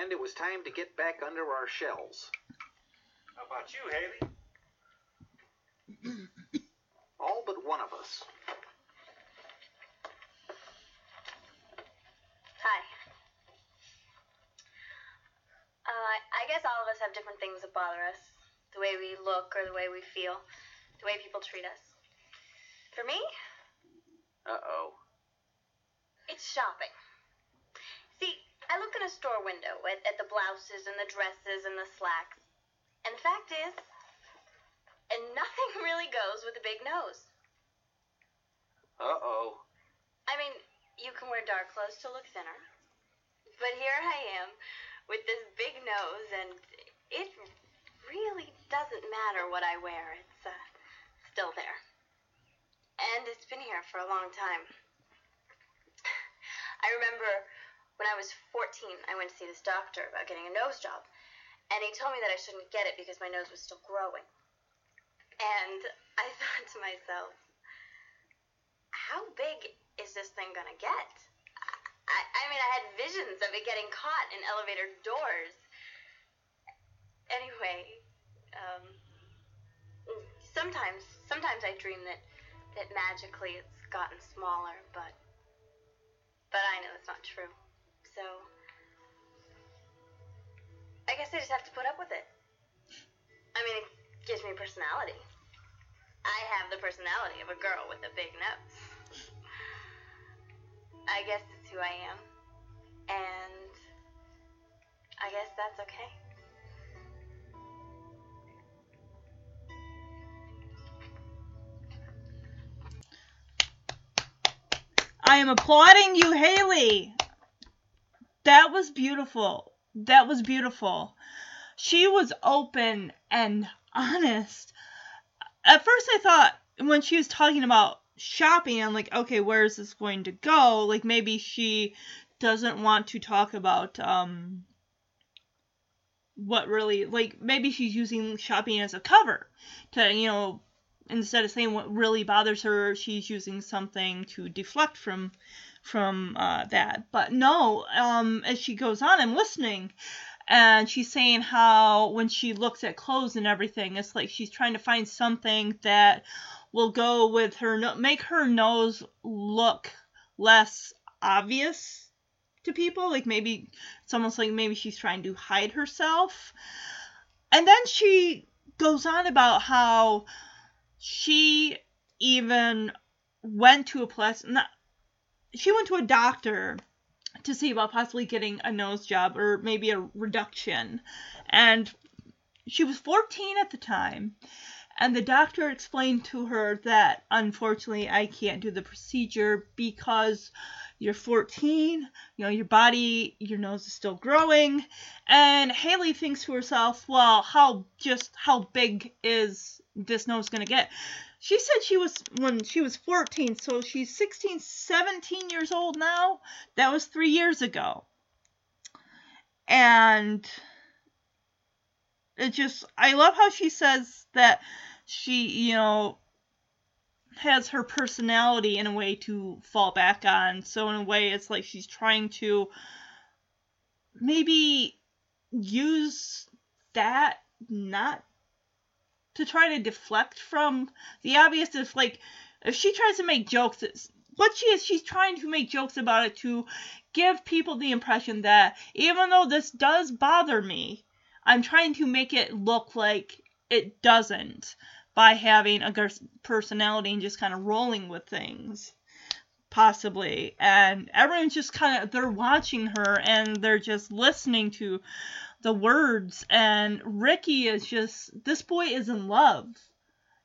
And it was time to get back under our shells. How about you, Haley? <clears throat> All but one of us. Hi. Uh, I guess all of us have different things that bother us the way we look or the way we feel, the way people treat us. For me? Uh oh. It's shopping. See, I look in a store window at, at the blouses and the dresses and the slacks. And the fact is, and nothing <laughs> really goes with a big nose. Uh oh. I mean, you can wear dark clothes to look thinner, but here I am with this big nose, and it really doesn't matter what I wear. It's uh, still there. And it's been here for a long time. <laughs> I remember when I was 14, I went to see this doctor about getting a nose job. And he told me that I shouldn't get it because my nose was still growing. And I <laughs> thought to myself, how big is this thing gonna get? I, I mean, I had visions of it getting caught in elevator doors. Anyway, um, sometimes, sometimes I dream that, that magically it's gotten smaller, but, but I know it's not true. So, I guess I just have to put up with it. I mean, it gives me personality. I have the personality of a girl with a big nose. I guess it's who I am. And I guess that's okay. I am applauding you, Haley. That was beautiful. That was beautiful. She was open and honest. At first, I thought when she was talking about shopping, I'm like, okay, where is this going to go? Like maybe she doesn't want to talk about um what really like maybe she's using shopping as a cover to you know instead of saying what really bothers her she's using something to deflect from from uh, that but no um as she goes on i'm listening and she's saying how when she looks at clothes and everything it's like she's trying to find something that will go with her no- make her nose look less obvious to people. Like maybe it's almost like maybe she's trying to hide herself. And then she goes on about how she even went to a place she went to a doctor to see about possibly getting a nose job or maybe a reduction and she was 14 at the time and the doctor explained to her that unfortunately I can't do the procedure because you're 14, you know, your body, your nose is still growing. And Haley thinks to herself, well, how just how big is this nose going to get? She said she was when she was 14, so she's 16, 17 years old now. That was 3 years ago. And it just I love how she says that she, you know, has her personality in a way to fall back on. So in a way it's like she's trying to maybe use that not to try to deflect from the obvious if like if she tries to make jokes what she is she's trying to make jokes about it to give people the impression that even though this does bother me i'm trying to make it look like it doesn't by having a personality and just kind of rolling with things possibly. And everyone's just kind of they're watching her and they're just listening to the words and Ricky is just this boy is in love.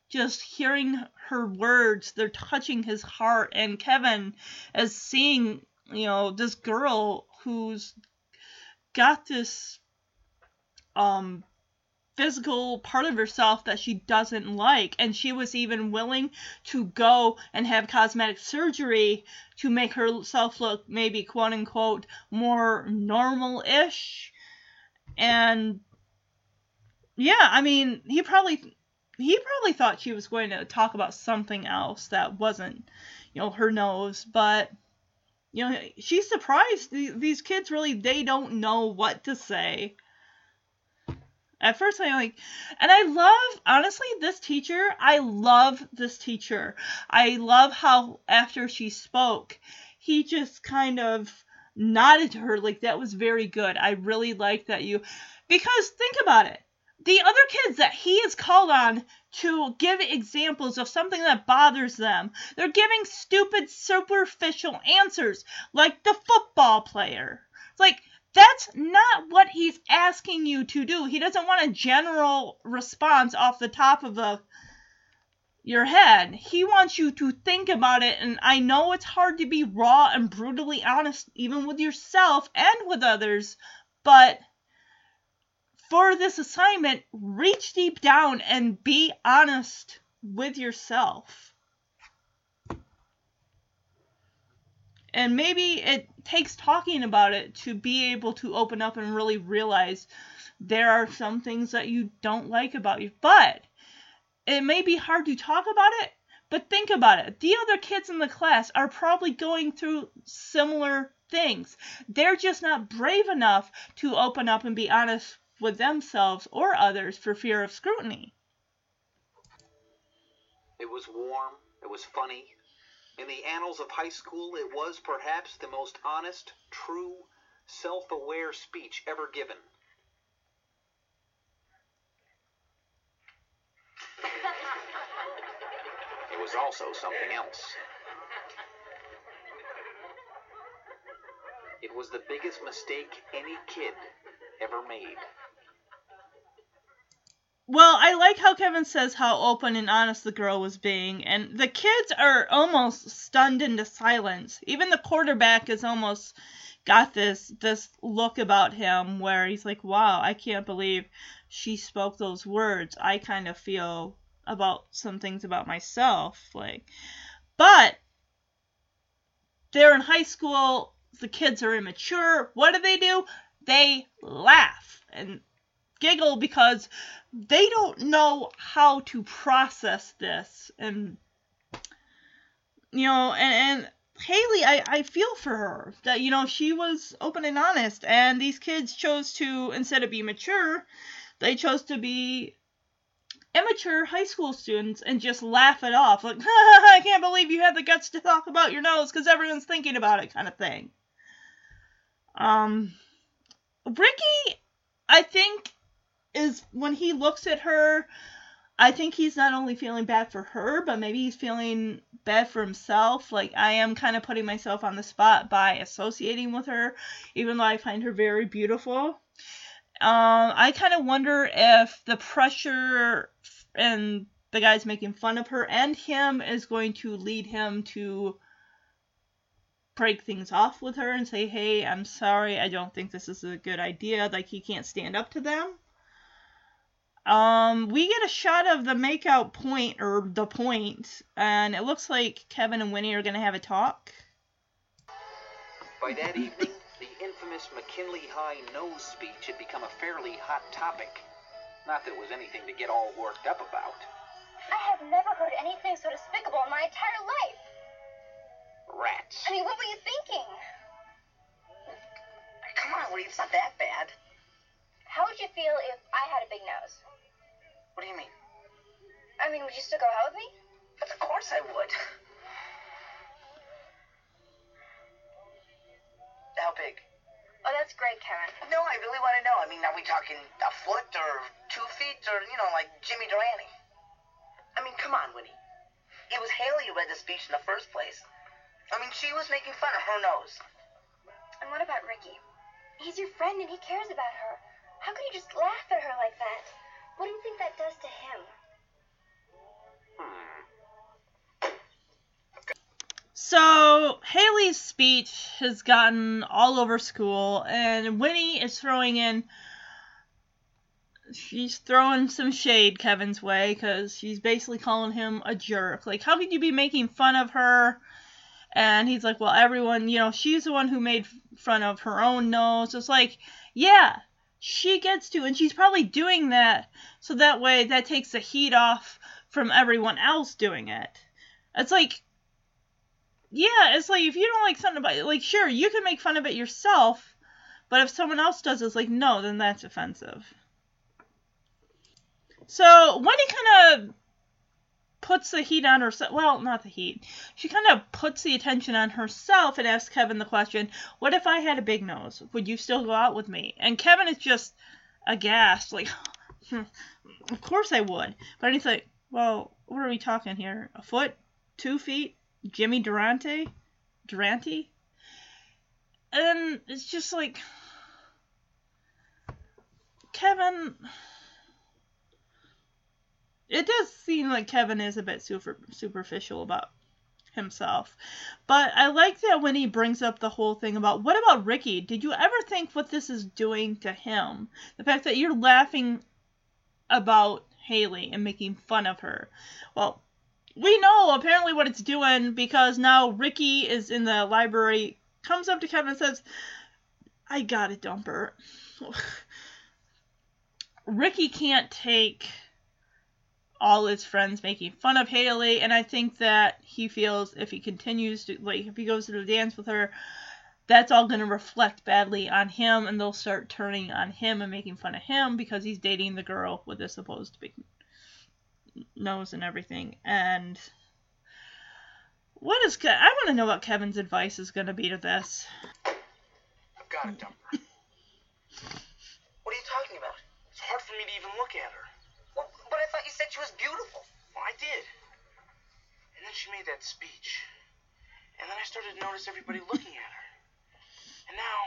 Just hearing her words they're touching his heart. And Kevin is seeing you know this girl who's got this um physical part of herself that she doesn't like. And she was even willing to go and have cosmetic surgery to make herself look maybe quote unquote more normal-ish and yeah i mean he probably he probably thought she was going to talk about something else that wasn't you know her nose but you know she's surprised these kids really they don't know what to say at first, I'm like, and I love, honestly, this teacher. I love this teacher. I love how after she spoke, he just kind of nodded to her like that was very good. I really like that you, because think about it. the other kids that he is called on to give examples of something that bothers them, they're giving stupid, superficial answers, like the football player. It's like, that's not what he's asking you to do. He doesn't want a general response off the top of the your head. He wants you to think about it, and I know it's hard to be raw and brutally honest, even with yourself and with others, but for this assignment, reach deep down and be honest with yourself. And maybe it takes talking about it to be able to open up and really realize there are some things that you don't like about you. But it may be hard to talk about it, but think about it. The other kids in the class are probably going through similar things. They're just not brave enough to open up and be honest with themselves or others for fear of scrutiny. It was warm, it was funny. In the annals of high school, it was perhaps the most honest, true, self aware speech ever given. It was also something else. It was the biggest mistake any kid ever made. Well, I like how Kevin says how open and honest the girl was being, and the kids are almost stunned into silence. Even the quarterback is almost got this this look about him where he's like, "Wow, I can't believe she spoke those words. I kind of feel about some things about myself like." But they're in high school, the kids are immature. What do they do? They laugh and giggle because they don't know how to process this and you know and, and haley I, I feel for her that you know she was open and honest and these kids chose to instead of be mature they chose to be immature high school students and just laugh it off like <laughs> i can't believe you had the guts to talk about your nose because everyone's thinking about it kind of thing um ricky i think is when he looks at her, I think he's not only feeling bad for her, but maybe he's feeling bad for himself. Like I am kind of putting myself on the spot by associating with her, even though I find her very beautiful. Um, I kind of wonder if the pressure and the guys making fun of her and him is going to lead him to break things off with her and say, "Hey, I'm sorry. I don't think this is a good idea." Like he can't stand up to them. Um, we get a shot of the makeout point or the point, and it looks like Kevin and Winnie are gonna have a talk. By that evening, infamous McKinley High nose speech had become a fairly hot topic. Not that it was anything to get all worked up about. I have never heard anything so despicable in my entire life. Rats. I mean, what were you thinking? Come on, Lee, it's not that bad. How would you feel if I had a big nose? What do you mean? I mean, would you still go out with me? But of course I would. How big? Oh, that's great, Kevin. No, I really want to know. I mean, are we talking a foot or two feet or, you know, like Jimmy Durante? I mean, come on, Winnie. It was Haley who read the speech in the first place. I mean, she was making fun of her nose. And what about Ricky? He's your friend and he cares about her. How could you just laugh at her like that? What do you think that does to him? Hmm. So Haley's speech has gotten all over school, and Winnie is throwing in. She's throwing some shade Kevin's way because she's basically calling him a jerk. Like, how could you be making fun of her? And he's like, well, everyone, you know, she's the one who made fun of her own nose. It's like, yeah, she gets to, and she's probably doing that so that way that takes the heat off from everyone else doing it. It's like, yeah, it's like if you don't like something about it, like sure you can make fun of it yourself, but if someone else does, it's like no, then that's offensive. So Wendy kind of puts the heat on herself. Well, not the heat. She kind of puts the attention on herself and asks Kevin the question, "What if I had a big nose? Would you still go out with me?" And Kevin is just aghast, like, <laughs> of course I would. But he's like, well, what are we talking here? A foot? Two feet? Jimmy Durante? Durante? And it's just like Kevin it does seem like Kevin is a bit super superficial about himself. But I like that when he brings up the whole thing about what about Ricky? Did you ever think what this is doing to him? The fact that you're laughing about Haley and making fun of her. Well, we know apparently what it's doing because now Ricky is in the library, comes up to Kevin and says, I got a dumper. <sighs> Ricky can't take all his friends making fun of Haley, and I think that he feels if he continues to like if he goes to the dance with her, that's all going to reflect badly on him, and they'll start turning on him and making fun of him because he's dating the girl with the supposed big nose and everything. And what is Ke- I want to know what Kevin's advice is going to be to this. I've got a dumper. What are you talking about? It's hard for me to even look at her. Well, but I thought you said she was beautiful. Well, I did. And then she made that speech. And then I started to notice everybody looking at her. And now,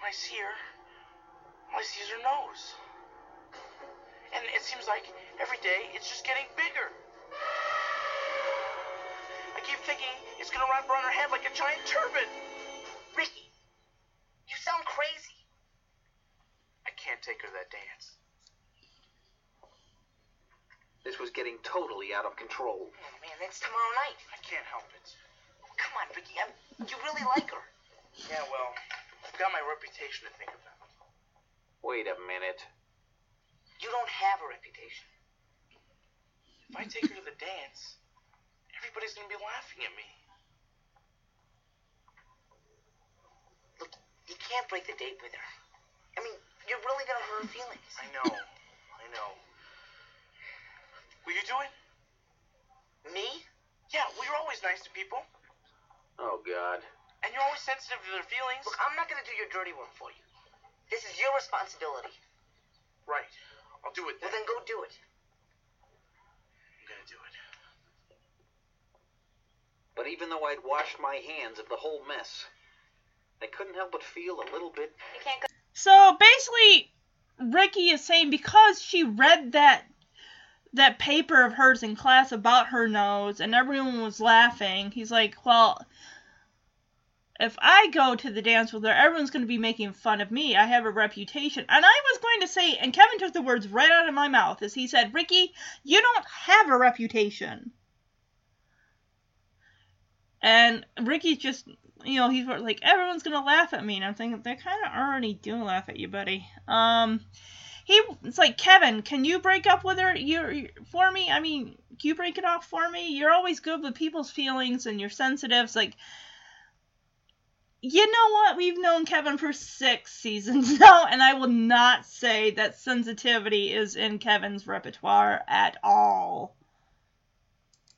when I see her, all I see is her nose. And it seems like every day it's just getting bigger. I keep thinking it's gonna wrap around her head like a giant turban. Ricky, you sound crazy. I can't take her to that dance. This was getting totally out of control. Oh, man, that's tomorrow night. I can't help it. Come on, Ricky. I'm, you really like her. Yeah, well, I've got my reputation to think about. Wait a minute. You don't have a reputation. If I take her to the dance, everybody's gonna be laughing at me. Look, you can't break the date with her. I mean, you're really gonna hurt her feelings. I know. I know. Will you do it? Me? Yeah, well, you're always nice to people. Oh, God. And you're always sensitive to their feelings. Look, I'm not gonna do your dirty work for you. This is your responsibility. Right. I'll do it Well, then. then go do it. I'm gonna do it. But even though I'd washed my hands of the whole mess, I couldn't help but feel a little bit. You can't go. So basically, Ricky is saying because she read that that paper of hers in class about her nose and everyone was laughing, he's like, well, if I go to the dance with her, everyone's going to be making fun of me. I have a reputation. And I was going to say, and Kevin took the words right out of my mouth as he said, Ricky, you don't have a reputation. And Ricky's just, you know, he's like, everyone's going to laugh at me. And I'm thinking, they kind of already do laugh at you, buddy. Um, he, it's like, Kevin, can you break up with her you, for me? I mean, can you break it off for me? You're always good with people's feelings and you're sensitive. It's like, you know what? We've known Kevin for six seasons <laughs> now, and I will not say that sensitivity is in Kevin's repertoire at all.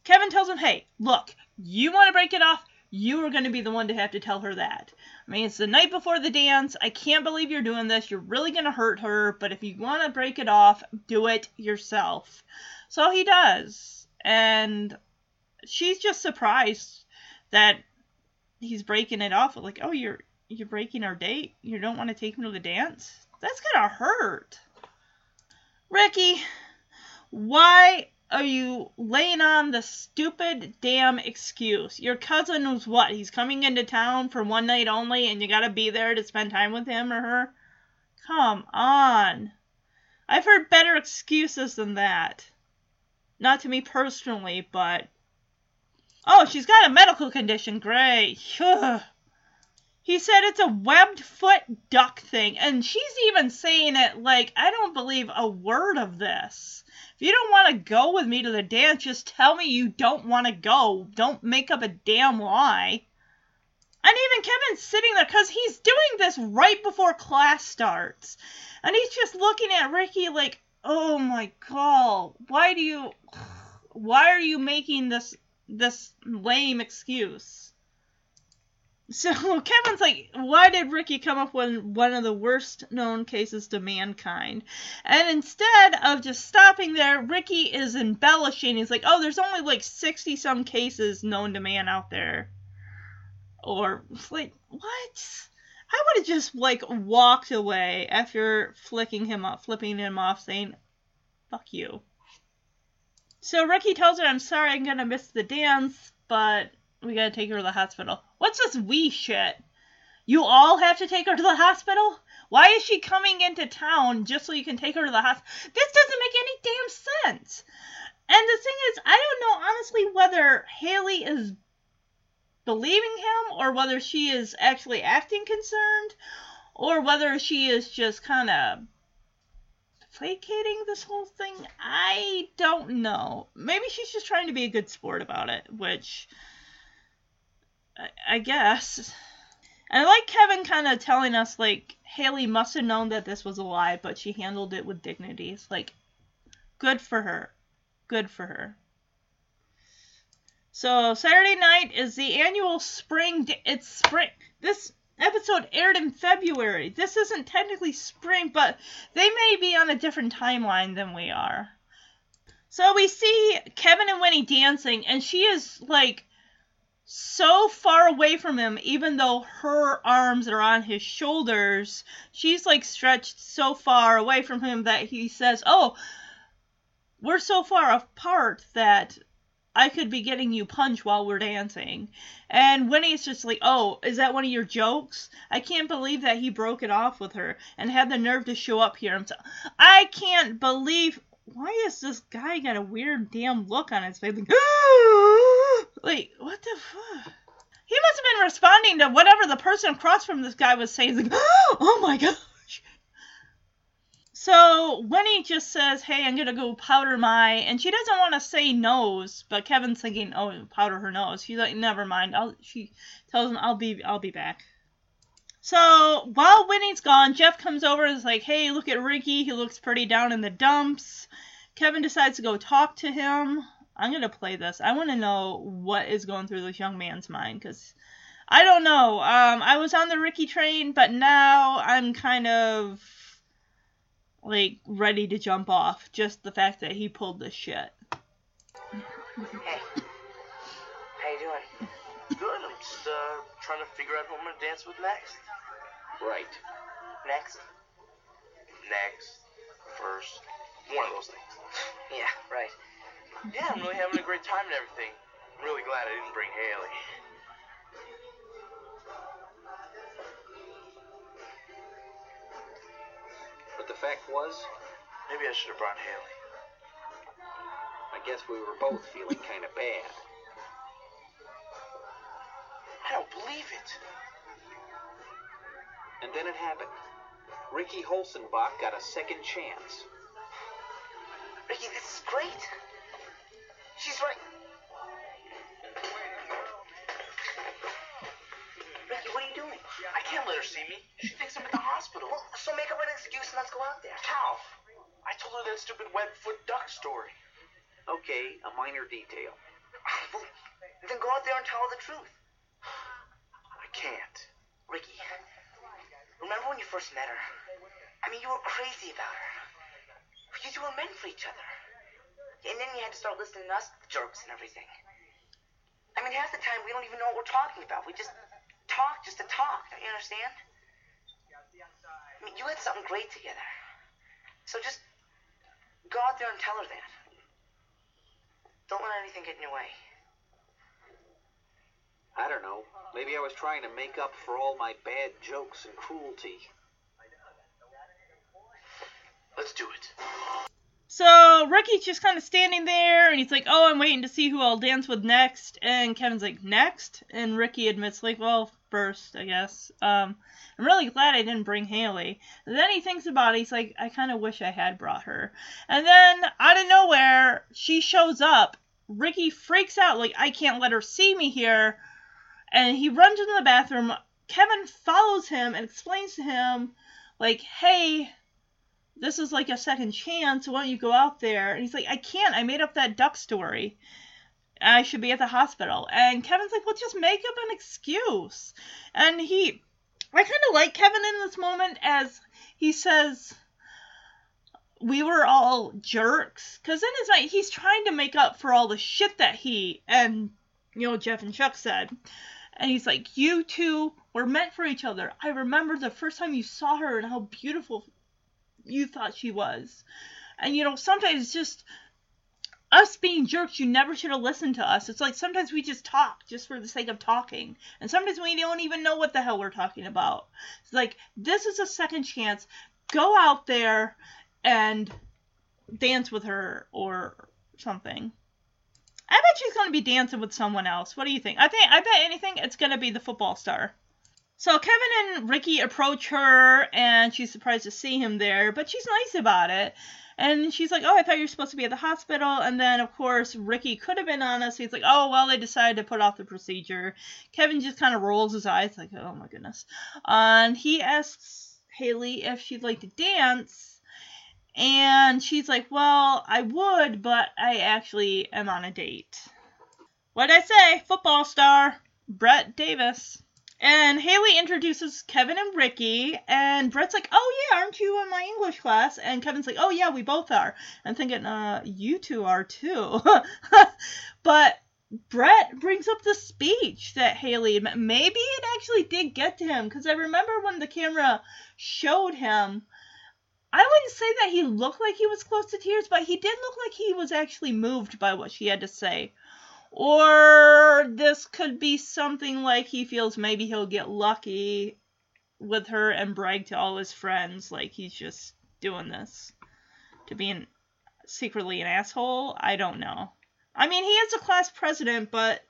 Kevin tells him, hey, look, you want to break it off? You are going to be the one to have to tell her that. I mean, it's the night before the dance. I can't believe you're doing this. You're really going to hurt her, but if you want to break it off, do it yourself. So he does. And she's just surprised that he's breaking it off. Like, oh, you're you're breaking our date. You don't want to take me to the dance. That's gonna hurt. Ricky, why are you laying on the stupid damn excuse? Your cousin was what? He's coming into town for one night only, and you gotta be there to spend time with him or her. Come on. I've heard better excuses than that. Not to me personally, but Oh, she's got a medical condition. Great. He said it's a webbed foot duck thing, and she's even saying it like, I don't believe a word of this. If you don't want to go with me to the dance, just tell me you don't want to go. Don't make up a damn lie. And even Kevin's sitting there because he's doing this right before class starts. And he's just looking at Ricky like, oh my god, why do you. Why are you making this this lame excuse. So <laughs> Kevin's like, why did Ricky come up with one of the worst known cases to mankind? And instead of just stopping there, Ricky is embellishing. He's like, oh, there's only like 60 some cases known to man out there. Or, like, what? I would have just, like, walked away after flicking him off, flipping him off, saying, fuck you. So Ricky tells her, I'm sorry, I'm gonna miss the dance, but we gotta take her to the hospital. What's this we shit? You all have to take her to the hospital? Why is she coming into town just so you can take her to the hospital? This doesn't make any damn sense. And the thing is, I don't know honestly whether Haley is believing him or whether she is actually acting concerned or whether she is just kind of placating this whole thing. I don't know. Maybe she's just trying to be a good sport about it, which I, I guess. And I like Kevin kind of telling us, like, Haley must have known that this was a lie, but she handled it with dignity. It's like, good for her. Good for her. So, Saturday night is the annual spring. it's spring. This episode aired in February. This isn't technically spring, but they may be on a different timeline than we are. So we see Kevin and Winnie dancing, and she is like so far away from him, even though her arms are on his shoulders. She's like stretched so far away from him that he says, Oh, we're so far apart that I could be getting you punch while we're dancing. And Winnie's just like, Oh, is that one of your jokes? I can't believe that he broke it off with her and had the nerve to show up here. Himself. I can't believe. Why is this guy got a weird damn look on his face? Like, <gasps> like, what the fuck? He must have been responding to whatever the person across from this guy was saying. Like, <gasps> oh my gosh. So Winnie just says, "Hey, I'm gonna go powder my," and she doesn't want to say nose, but Kevin's thinking, "Oh, powder her nose." She's like, "Never mind." I'll. She tells him, "I'll be. I'll be back." So while Winnie's gone, Jeff comes over and is like, "Hey, look at Ricky. He looks pretty down in the dumps." Kevin decides to go talk to him. I'm gonna play this. I want to know what is going through this young man's mind because I don't know. Um, I was on the Ricky train, but now I'm kind of like ready to jump off. Just the fact that he pulled this shit. Hey, how you doing? Good. I'm just uh, trying to figure out who I'm gonna dance with next. Right. Next? Next. First. One of those things. Yeah, right. Yeah, I'm really having a great time and everything. I'm really glad I didn't bring Haley. But the fact was, Maybe I should have brought Haley. I guess we were both feeling kind of bad. I don't believe it. And then it happened. Ricky Holzenbach got a second chance. Ricky, this is great. She's right. I can't let her see me. She thinks I'm at the hospital. Well, so make up an excuse and let's go out there. How? I told her that stupid webfoot duck story. Okay, a minor detail. Well, then go out there and tell her the truth. I can't. Ricky, remember when you first met her? I mean, you were crazy about her. You two were meant for each other. And then you had to start listening to us jerks and everything. I mean, half the time we don't even know what we're talking about. We just talk just to talk. Don't you understand? I mean, you had something great together. So just go out there and tell her that. Don't let anything get in your way. I don't know. Maybe I was trying to make up for all my bad jokes and cruelty. Let's do it. So Ricky's just kind of standing there, and he's like, "Oh, I'm waiting to see who I'll dance with next." And Kevin's like, "Next?" And Ricky admits, like, "Well, first, I guess." Um, I'm really glad I didn't bring Haley. And then he thinks about it. He's like, "I kind of wish I had brought her." And then out of nowhere, she shows up. Ricky freaks out, like, "I can't let her see me here," and he runs into the bathroom. Kevin follows him and explains to him, like, "Hey." This is like a second chance. Why don't you go out there? And he's like, I can't. I made up that duck story. I should be at the hospital. And Kevin's like, well, just make up an excuse. And he, I kind of like Kevin in this moment as he says, we were all jerks. Because in his mind, he's trying to make up for all the shit that he and, you know, Jeff and Chuck said. And he's like, you two were meant for each other. I remember the first time you saw her and how beautiful you thought she was. And, you know, sometimes it's just us being jerks, you never should have listened to us. It's like sometimes we just talk just for the sake of talking. And sometimes we don't even know what the hell we're talking about. It's like, this is a second chance. Go out there and dance with her or something. I bet she's going to be dancing with someone else. What do you think? I think I bet anything it's going to be the football star. So Kevin and Ricky approach her and she's surprised to see him there, but she's nice about it. And she's like, "Oh, I thought you were supposed to be at the hospital." And then, of course, Ricky could have been honest. He's like, "Oh, well, they decided to put off the procedure." Kevin just kind of rolls his eyes, like, "Oh my goodness." And he asks Haley if she'd like to dance, and she's like, "Well, I would, but I actually am on a date." What'd I say? Football star Brett Davis. And Haley introduces Kevin and Ricky, and Brett's like, "Oh yeah, aren't you in my English class?" And Kevin's like, "Oh yeah, we both are." I'm thinking, "Uh, you two are too." <laughs> but Brett brings up the speech that Haley maybe it actually did get to him because I remember when the camera showed him. I wouldn't say that he looked like he was close to tears, but he did look like he was actually moved by what she had to say. Or this could be something like he feels maybe he'll get lucky with her and brag to all his friends like he's just doing this to be an, secretly an asshole. I don't know. I mean, he is a class president, but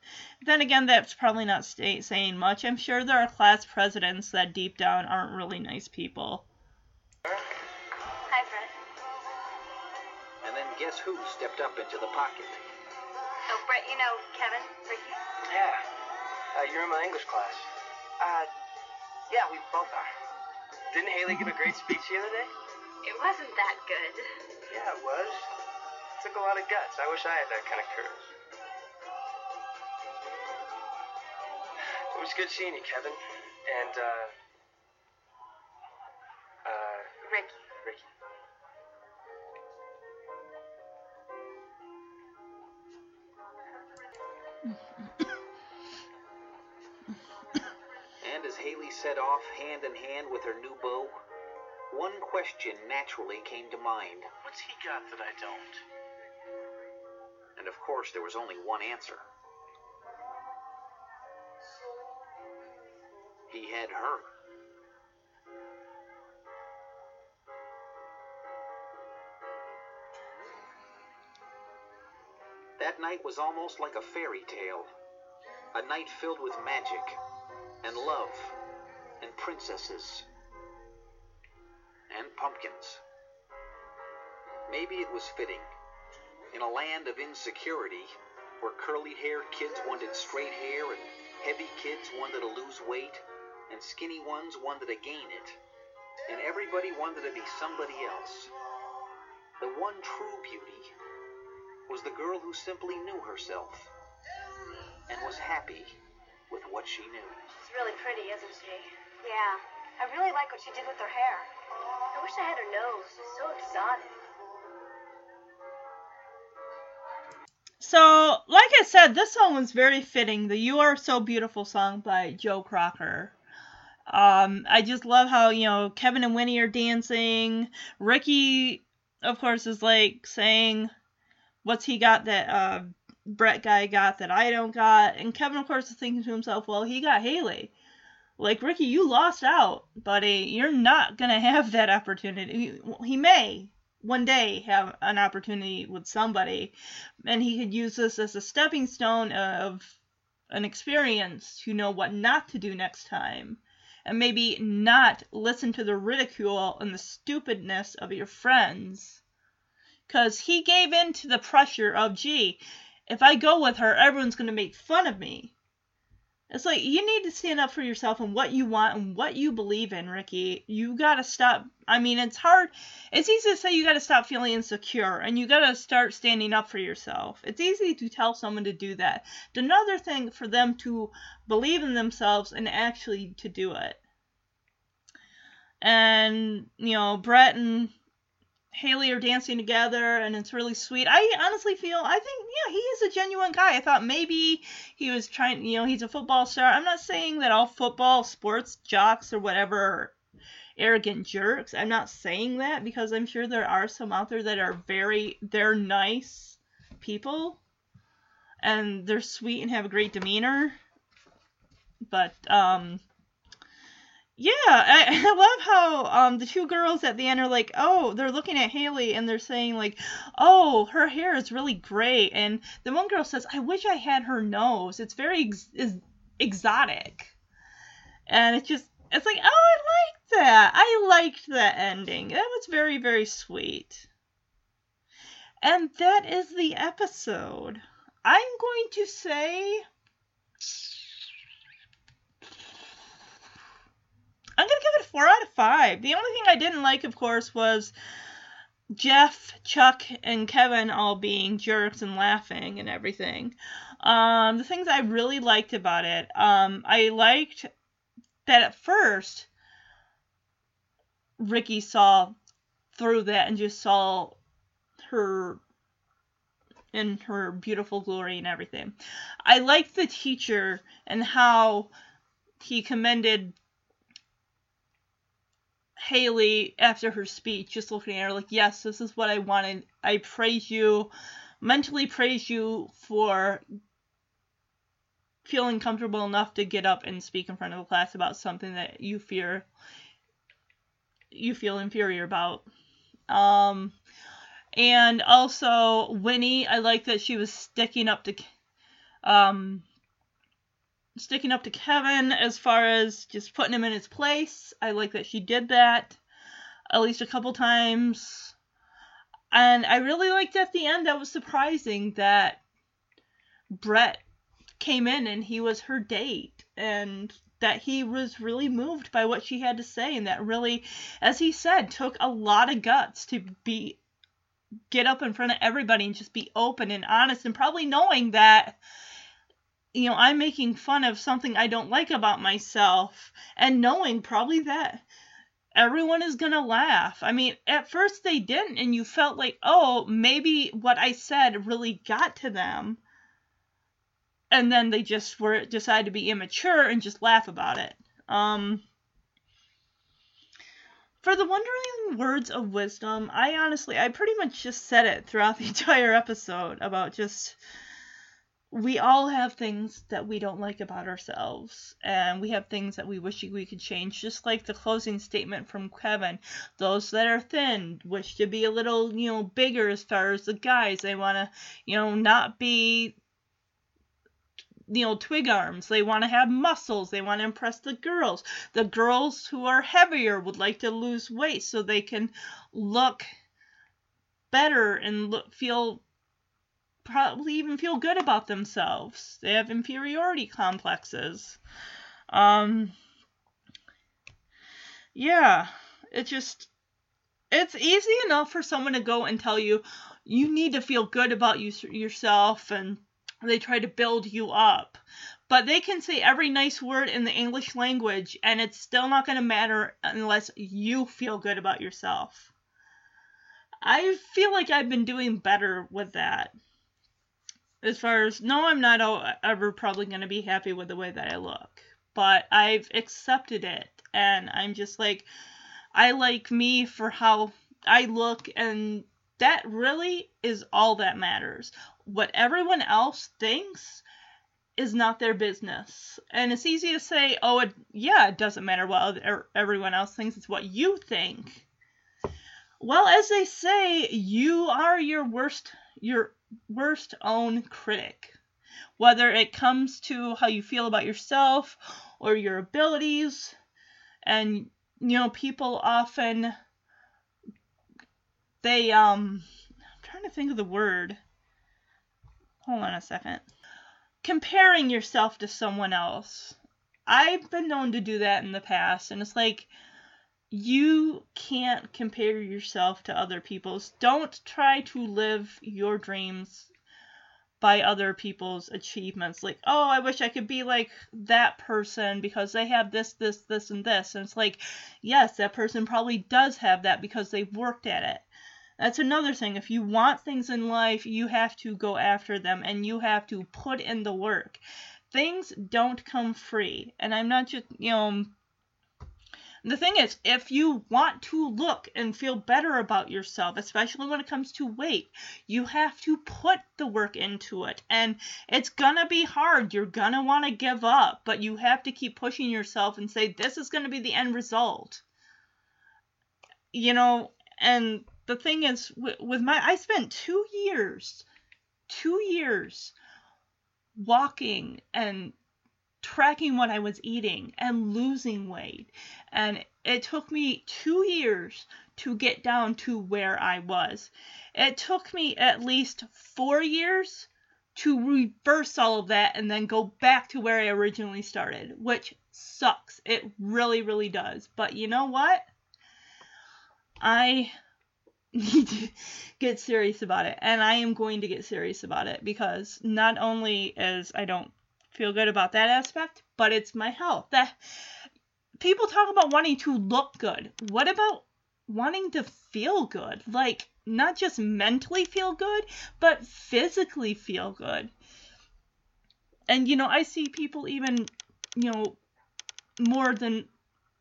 then again, that's probably not stay, saying much. I'm sure there are class presidents that deep down aren't really nice people. Hi, Fred. And then guess who stepped up into the pocket? Oh, Brett, you know Kevin, Ricky. Yeah. Uh, you're in my English class. Uh, yeah, we both are. Didn't Haley give a great speech the other day? It wasn't that good. Yeah, it was. It took a lot of guts. I wish I had that kind of courage. It was good seeing you, Kevin. And, uh. Uh, Ricky. Ricky. Set off hand in hand with her new beau, one question naturally came to mind. What's he got that I don't? And of course, there was only one answer. He had her. That night was almost like a fairy tale. A night filled with magic, and love, and princesses, and pumpkins. Maybe it was fitting. In a land of insecurity, where curly haired kids wanted straight hair, and heavy kids wanted to lose weight, and skinny ones wanted to gain it, and everybody wanted to be somebody else. The one true beauty was the girl who simply knew herself and was happy with what she knew. She's really pretty, isn't she? Yeah. I really like what she did with her hair. I wish I had her nose. So exotic. So, like I said, this song was very fitting. The You Are So Beautiful song by Joe Cocker. Um, I just love how, you know, Kevin and Winnie are dancing. Ricky, of course, is like saying, What's he got that uh, Brett guy got that I don't got? And Kevin, of course, is thinking to himself, Well, he got Haley. Like, Ricky, you lost out, buddy. You're not going to have that opportunity. He may, one day have an opportunity with somebody and he could use this as a stepping stone of an experience to know what not to do next time and maybe not listen to the ridicule and the stupidness of your friends because he gave in to the pressure of gee if i go with her everyone's going to make fun of me It's like you need to stand up for yourself and what you want and what you believe in, Ricky. You got to stop. I mean, it's hard. It's easy to say you got to stop feeling insecure and you got to start standing up for yourself. It's easy to tell someone to do that. It's another thing for them to believe in themselves and actually to do it. And, you know, Brett and Haley are dancing together and it's really sweet. I honestly feel I think yeah, he is a genuine guy. I thought maybe he was trying, you know, he's a football star. I'm not saying that all football sports jocks or whatever arrogant jerks. I'm not saying that because I'm sure there are some out there that are very they're nice people and they're sweet and have a great demeanor. But um yeah, I, <laughs> I love how um the two girls at the end are like, oh, they're looking at Haley and they're saying like, oh, her hair is really great, and the one girl says, I wish I had her nose. It's very ex- is exotic, and it's just it's like, oh, I liked that. I liked that ending. That was very very sweet. And that is the episode. I'm going to say I'm gonna give it a four out of five. The only thing I didn't like, of course, was Jeff, Chuck, and Kevin all being jerks and laughing and everything. Um, the things I really liked about it, um, I liked that at first Ricky saw through that and just saw her in her beautiful glory and everything. I liked the teacher and how he commended Haley after her speech, just looking at her like, yes, this is what I wanted. I praise you, mentally praise you for feeling comfortable enough to get up and speak in front of a class about something that you fear you feel inferior about. Um, and also Winnie, I like that she was sticking up to um sticking up to Kevin as far as just putting him in his place. I like that she did that at least a couple times. And I really liked at the end that was surprising that Brett came in and he was her date and that he was really moved by what she had to say and that really as he said took a lot of guts to be get up in front of everybody and just be open and honest and probably knowing that you know, I'm making fun of something I don't like about myself and knowing probably that everyone is going to laugh. I mean, at first they didn't, and you felt like, oh, maybe what I said really got to them. And then they just were decided to be immature and just laugh about it. Um, for the wondering words of wisdom, I honestly, I pretty much just said it throughout the <laughs> entire episode about just we all have things that we don't like about ourselves and we have things that we wish we could change just like the closing statement from kevin those that are thin wish to be a little you know bigger as far as the guys. They want to you know not be you know twig arms. They want to have muscles. They want to impress the girls. The girls who are heavier would like to lose weight so they can look better and look, feel probably even feel good about themselves. They have inferiority complexes. Um, yeah, it just it's easy enough for someone to go and tell you you need to feel good about you, yourself and they try to build you up. But they can say every nice word in the English language and it's still not going to matter unless you feel good about yourself. I feel like I've been doing better with that as far as no i'm not ever probably going to be happy with the way that i look but i've accepted it and i'm just like i like me for how i look and that really is all that matters. What everyone else thinks is not their business and it's easy to say oh it, yeah it doesn't matter what er, everyone else thinks it's what you think. Well as they say you are your worst your worst own critic. Whether it comes to how you feel about yourself or your abilities, and you know, people often they um I'm trying to think of the word. Hold on a second. comparing yourself to someone else. I've been known to do that in the past, and it's like you can't compare yourself to other people's. Don't try to live your dreams by other people's achievements. Like, oh, I wish I could be like that person because they have this, this, this, and this. And it's like, yes, that person probably does have that because they've worked at it. That's another thing. If you want things in life, you have to go after them and you have to put in the work. Things don't come free. And I'm not just, you know, the thing is, if you want to look and feel better about yourself, especially when it comes to weight, you have to put the work into it. And it's gonna be hard. You're gonna want to give up, but you have to keep pushing yourself and say, this is gonna be the end result. You know, and the thing is, with my, I spent two years, two years walking and tracking what I was eating and losing weight. And it took me two years to get down to where I was. It took me at least four years to reverse all of that and then go back to where I originally started, which sucks. It really, really does. But you know what? I <laughs> need to get serious about it. And I am going to get serious about it because not only as I don't feel good about that aspect, but it's my health. That people talk about wanting to look good. What about wanting to feel good? Like not just mentally feel good, but physically feel good. And you know, I see people even, you know, more than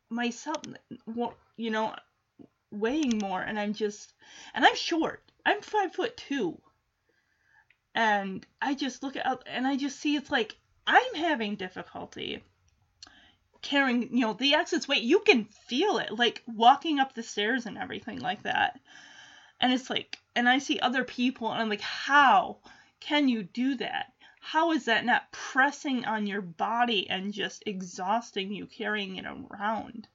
myself, you know, weighing more, and I'm just, and I'm short. I'm five foot two. And I just look at, and I just see it's like I'm having difficulty carrying, you know, the excess weight. You can feel it, like walking up the stairs and everything like that. And it's like, and I see other people, and I'm like, how can you do that? How is that not pressing on your body and just exhausting you carrying it around?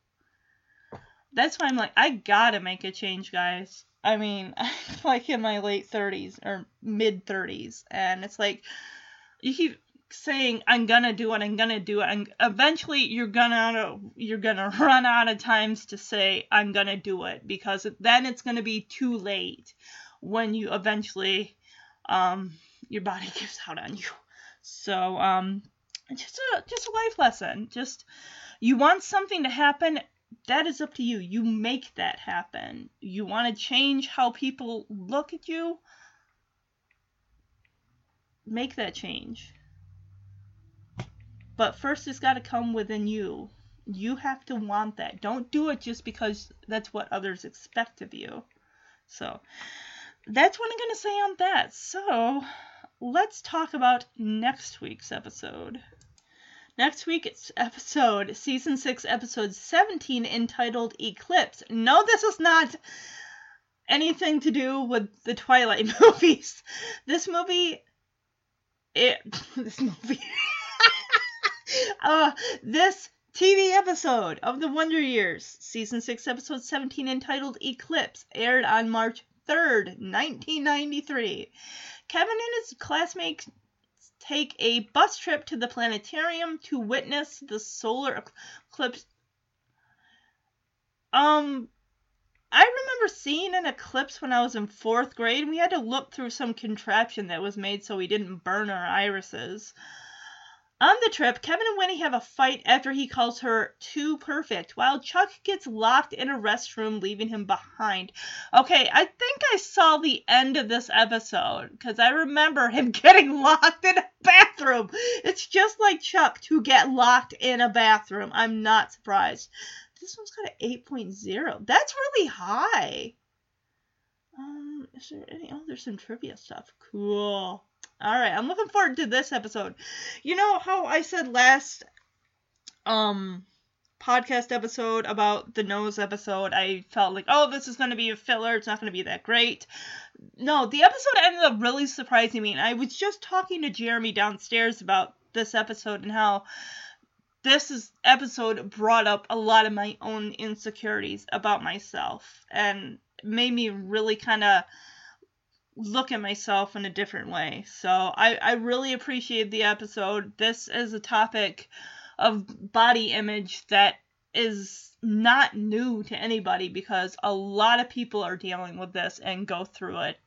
That's why I'm like, I gotta make a change, guys. I mean, <laughs> like in my late 30s or mid 30s, and it's like, you keep saying I'm gonna do it, I'm gonna do it, and eventually you're gonna you're gonna run out of times to say I'm gonna do it because then it's gonna be too late when you eventually um your body <laughs> gives out on you. So um just a just a life lesson. Just you want something to happen, that is up to you. You make that happen. You want to change how people look at you, make that change. But first, it's got to come within you. You have to want that. Don't do it just because that's what others expect of you. So, that's what I'm going to say on that. So, let's talk about next week's episode. Next week's episode, season 6, episode 17, entitled Eclipse. No, this is not anything to do with the Twilight <laughs> movies. This movie. It. <laughs> This movie. <laughs> uh, this TV episode of The Wonder Years, Season 6, Episode 17, entitled Eclipse, aired on March 3rd, 1993. Kevin and his classmates take a bus trip to the planetarium to witness the solar eclipse. Um, I remember seeing an eclipse when I was in fourth grade. We had to look through some contraption that was made so we didn't burn our irises. On the trip, Kevin and Winnie have a fight after he calls her too perfect, while Chuck gets locked in a restroom, leaving him behind. Okay, I think I saw the end of this episode because I remember him <laughs> getting locked in a bathroom. It's just like Chuck to get locked in a bathroom. I'm not surprised. This one's got an 8.0. That's really high. Um, is there any? Oh, there's some trivia stuff. Cool. All right, I'm looking forward to this episode. You know how I said last um podcast episode about the nose episode, I felt like, oh, this is going to be a filler. It's not going to be that great. No, the episode ended up really surprising me. And I was just talking to Jeremy downstairs about this episode and how this is, episode brought up a lot of my own insecurities about myself and made me really kind of look at myself in a different way. So I, I really appreciate the episode. This is a topic of body image that is not new to anybody because a lot of people are dealing with this and go through it.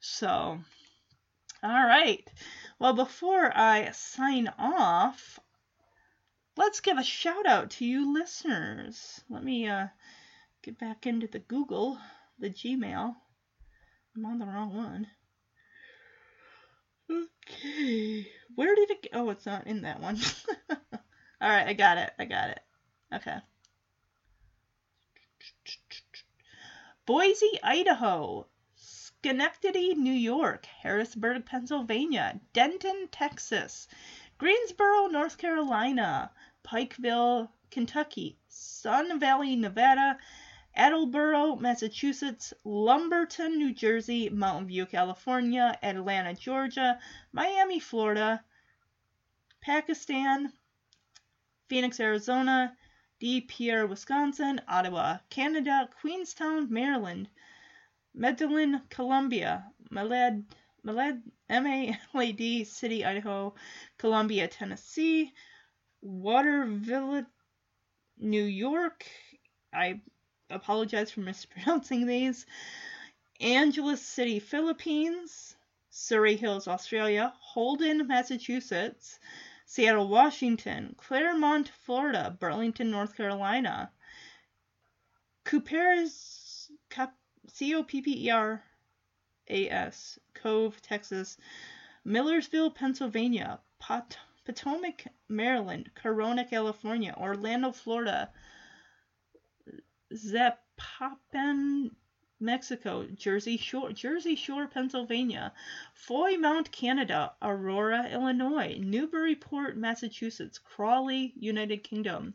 So, all right. Well, before I sign off, let's give a shout out to you listeners. Let me uh, get back into the Google, the Gmail. I'm on the wrong one. Okay. Where did it go? Oh, it's not in that one. <laughs> Alright, I got it. I got it. Okay. Boise, Idaho. Schenectady, New York. Harrisburg, Pennsylvania. Denton, Texas. Greensboro, North Carolina. Pikeville, Kentucky. Sun Valley, Nevada. Attleboro, Massachusetts, Lumberton, New Jersey, Mountain View, California, Atlanta, Georgia, Miami, Florida, Pakistan, Phoenix, Arizona, De Pere, Wisconsin, Ottawa, Canada, Queenstown, Maryland, Medellin, Colombia, Malad, Malad, M-A-L-A-D, City, Idaho, Columbia, Tennessee, Waterville, New York. I apologize for <laughs> mispronouncing these. Angeles City, Philippines. Surrey Hills, Australia. Holden, Massachusetts. Seattle, Washington. Clermont, Florida. Burlington, North Carolina. Cooper's, C O P P E R A S, Cove, Texas. Millersville, Pennsylvania. Pot- Potomac, Maryland. Corona, California. Orlando, Florida. Zapopan, Mexico, Jersey Shore, Jersey Shore, Pennsylvania, Foy Mount, Canada, Aurora, Illinois, Newburyport, Massachusetts, Crawley, United Kingdom,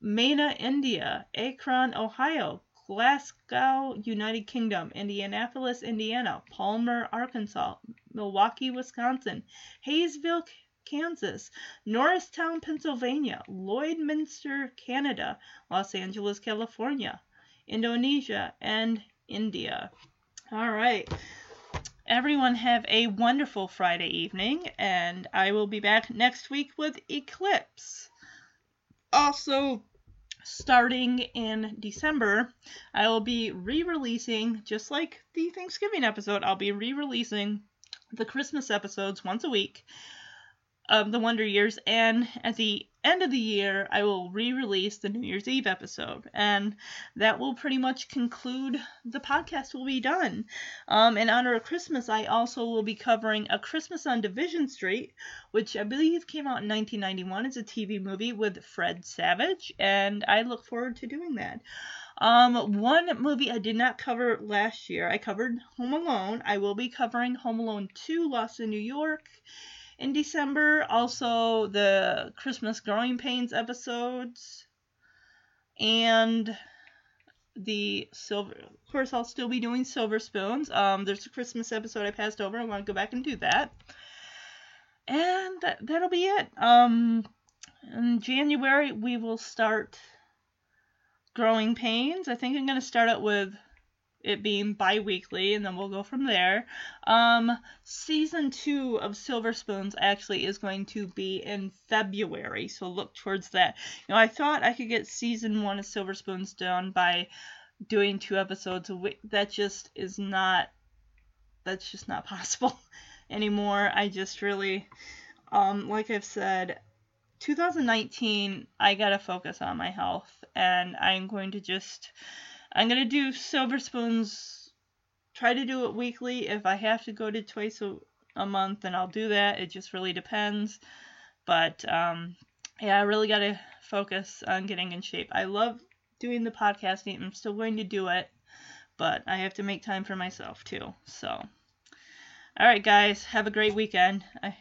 Mena, India, Akron, Ohio, Glasgow, United Kingdom, Indianapolis, Indiana, Palmer, Arkansas, Milwaukee, Wisconsin, Haysville, Kansas, Norristown, Pennsylvania, Lloydminster, Canada, Los Angeles, California, Indonesia, and India. All right. Everyone have a wonderful Friday evening, and I will be back next week with Eclipse. Also, starting in December, I will be re releasing, just like the Thanksgiving episode, I'll be re releasing the Christmas episodes once a week of the Wonder Years, and at the end of the year, I will re release the New Year's Eve episode, and that will pretty much conclude the podcast, will be done. Um, in honor of Christmas, I also will be covering A Christmas on Division Street, which I believe came out in 1991. It's a TV movie with Fred Savage, and I look forward to doing that. Um, one movie I did not cover last year, I covered Home Alone. I will be covering Home Alone 2 Lost in New York in December. Also, the Christmas Growing Pains episodes. And the silver of course I'll still be doing silver spoons. Um there's a Christmas episode I passed over. I want to go back and do that. And that, that'll be it. Um in January we will start growing pains. I think I'm going to start out with it being bi-weekly and then we'll go from there. Um season two of silver spoons actually is going to be in february so look towards that. You know i thought i could get season one of silver spoons done by doing two episodes a week. That just is not that's just not <laughs> possible anymore. I just really um like i've said 2019 i gotta focus on my health and i'm going to just I'm gonna do silver spoons. Try to do it weekly. If I have to go to twice a, a month, then I'll do that. It just really depends. But um, yeah, I really gotta focus on getting in shape. I love doing the podcasting. I'm still going to do it, but I have to make time for myself too. So, all right, guys, have a great weekend. I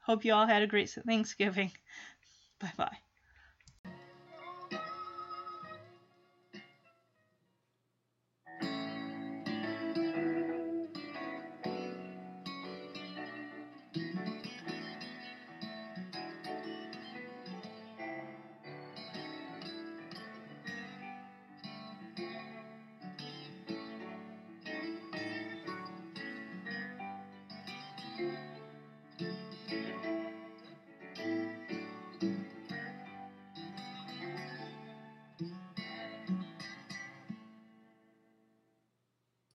hope you all had a great Thanksgiving. <laughs> Bye bye.